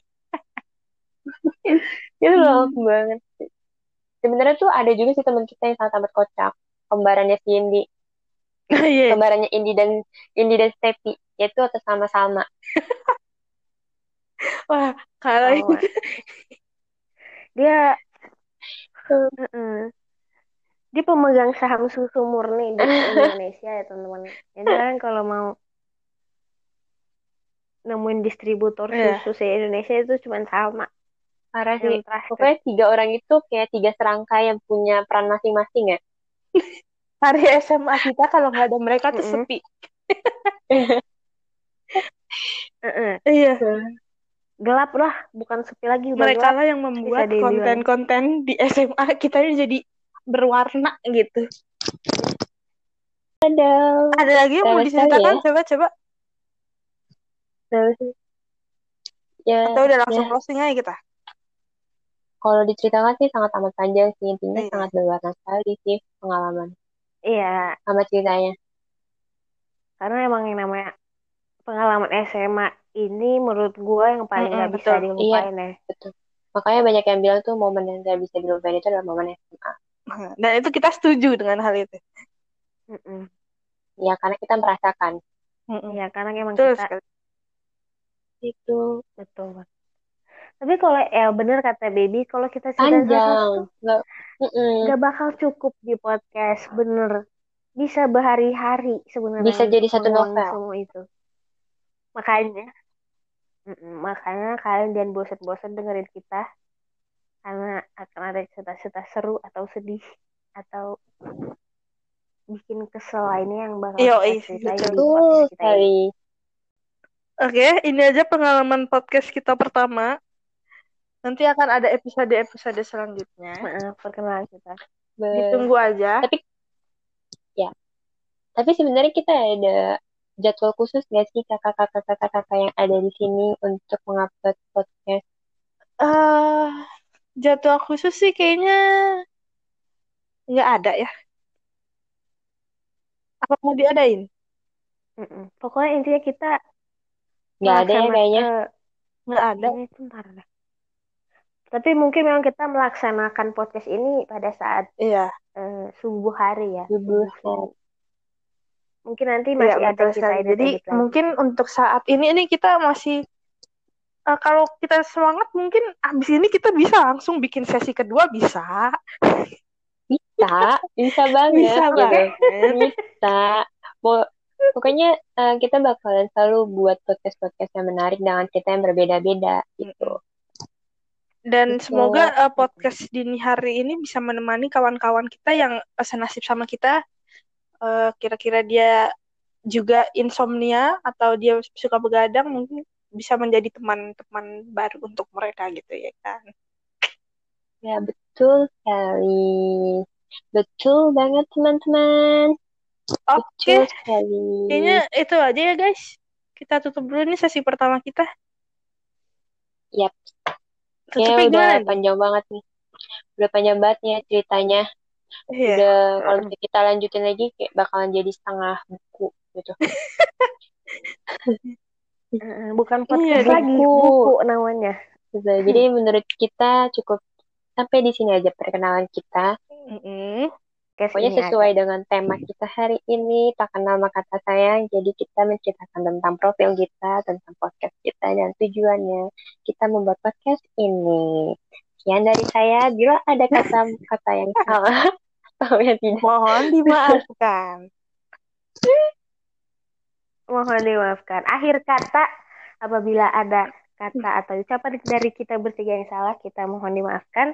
Itu lawak banget. sih. Sebenarnya tuh ada juga sih teman kita yang sangat amat kocak. Kembarannya si Indi. Iya. Kembarannya Indi dan Indi dan Stepi. Yaitu atas sama-sama. Wah, kalau Tawa. Dia. Heeh. Dia pemegang saham susu murni di Indonesia ya teman-teman. Jadi kan kalau mau nemuin distributor Iya. susu se Indonesia itu cuma sama Parah sih. Pokoknya tiga orang itu kayak tiga serangkai yang punya peran masing-masing ya. hari SMA kita kalau nggak ada mereka tuh Mm-mm. sepi. Heeh. Iya. Gelap lah, bukan sepi lagi udah Mereka gelap. lah yang membuat konten-konten di SMA kita ini jadi berwarna gitu. Ada. Ada lagi yang mau diceritakan? ya. Coba-coba. Terus sih. Ya, Atau udah langsung ya. closing aja kita? Kalau diceritakan sih sangat amat panjang sih. Intinya Iya. sangat berwarna sekali sih pengalaman Iya, sama ceritanya. karena emang yang namanya pengalaman SMA ini menurut gua yang paling nggak bisa betul. dilupain ya. Betul. Makanya banyak yang bilang tuh momen yang gak bisa dilupain itu adalah momen SMA. Dan itu kita setuju dengan hal itu. Mm-mm. Ya, karena kita merasakan. Mm-mm. Iya, karena emang Betul kita. Itu betul banget. Tapi kalau ya bener kata Baby, kalau kita cerita panjang. Nggak, nggak bakal cukup di podcast, bener. Bisa berhari-hari sebenarnya Bisa jadi satu novel. semua itu. Makanya, makanya kalian jangan bosan-bosan dengerin kita, karena akan ada cerita-cerita seru atau sedih atau bikin kesel lainnya yang bakal Yoi, kita ceritain di podcast kita ini. Oke, ini aja pengalaman podcast kita pertama. Nanti akan ada episode-episode selanjutnya. Maaf, perkenalan kita. Be- Ditunggu aja. Tapi tapi sebenarnya kita ada jadwal khusus nggak sih kakak-kakak-kakak yang ada di sini untuk mengupload podcast? eh jadwal khusus sih kayaknya nggak ada ya. Apa mau diadain? Mm-mm. Pokoknya intinya kita Nggak ada ya kayaknya. eh, Nggak ada. Kayaknya itu ntar deh. Tapi mungkin memang kita melaksanakan podcast ini pada saat Iya. eh, subuh hari ya. Subuh subuh. Mungkin nanti Iya, masih ada betul kita edit Jadi edit lagi. mungkin untuk saat ini ini kita masih eh, kalau kita semangat mungkin abis ini kita bisa langsung bikin sesi kedua bisa. Bisa, bisa banget. Bisa banget. Bisa. Pokoknya eh, kita bakalan selalu buat podcast-podcast yang menarik dengan cerita yang berbeda-beda gitu. Dan Betul. semoga eh, podcast dini hari ini bisa menemani kawan-kawan kita yang eh, senasib sama kita. Eh, kira-kira dia juga insomnia atau dia suka begadang mungkin bisa menjadi teman-teman baru untuk mereka gitu ya kan. Ya, betul sekali. Betul banget teman-teman. Oke, sekali. kayaknya itu aja ya guys. Kita tutup dulu nih sesi pertama kita. Yap. Kayaknya udah gimana panjang banget nih. Udah panjang banget nih ya ceritanya. Iya. Udah kalau kita lanjutin lagi kayak bakalan jadi setengah buku gitu. Bukan Iya, podcast buku. lagi, buku namanya. Gitu. Jadi menurut kita cukup sampai di sini aja perkenalan kita. Mm-mm. Podcast Pokoknya ini sesuai ada. dengan tema kita hari ini, tak kenal maka tak sayang. Jadi kita menceritakan tentang profil kita, tentang podcast kita, dan tujuannya kita membuat podcast ini. Sekian dari saya. Bila ada kata-kata yang salah atau yang tidak, Mohon dimaafkan. Mohon dimaafkan. Akhir kata apabila ada kata atau ucapan dari kita bertiga yang salah, kita mohon dimaafkan.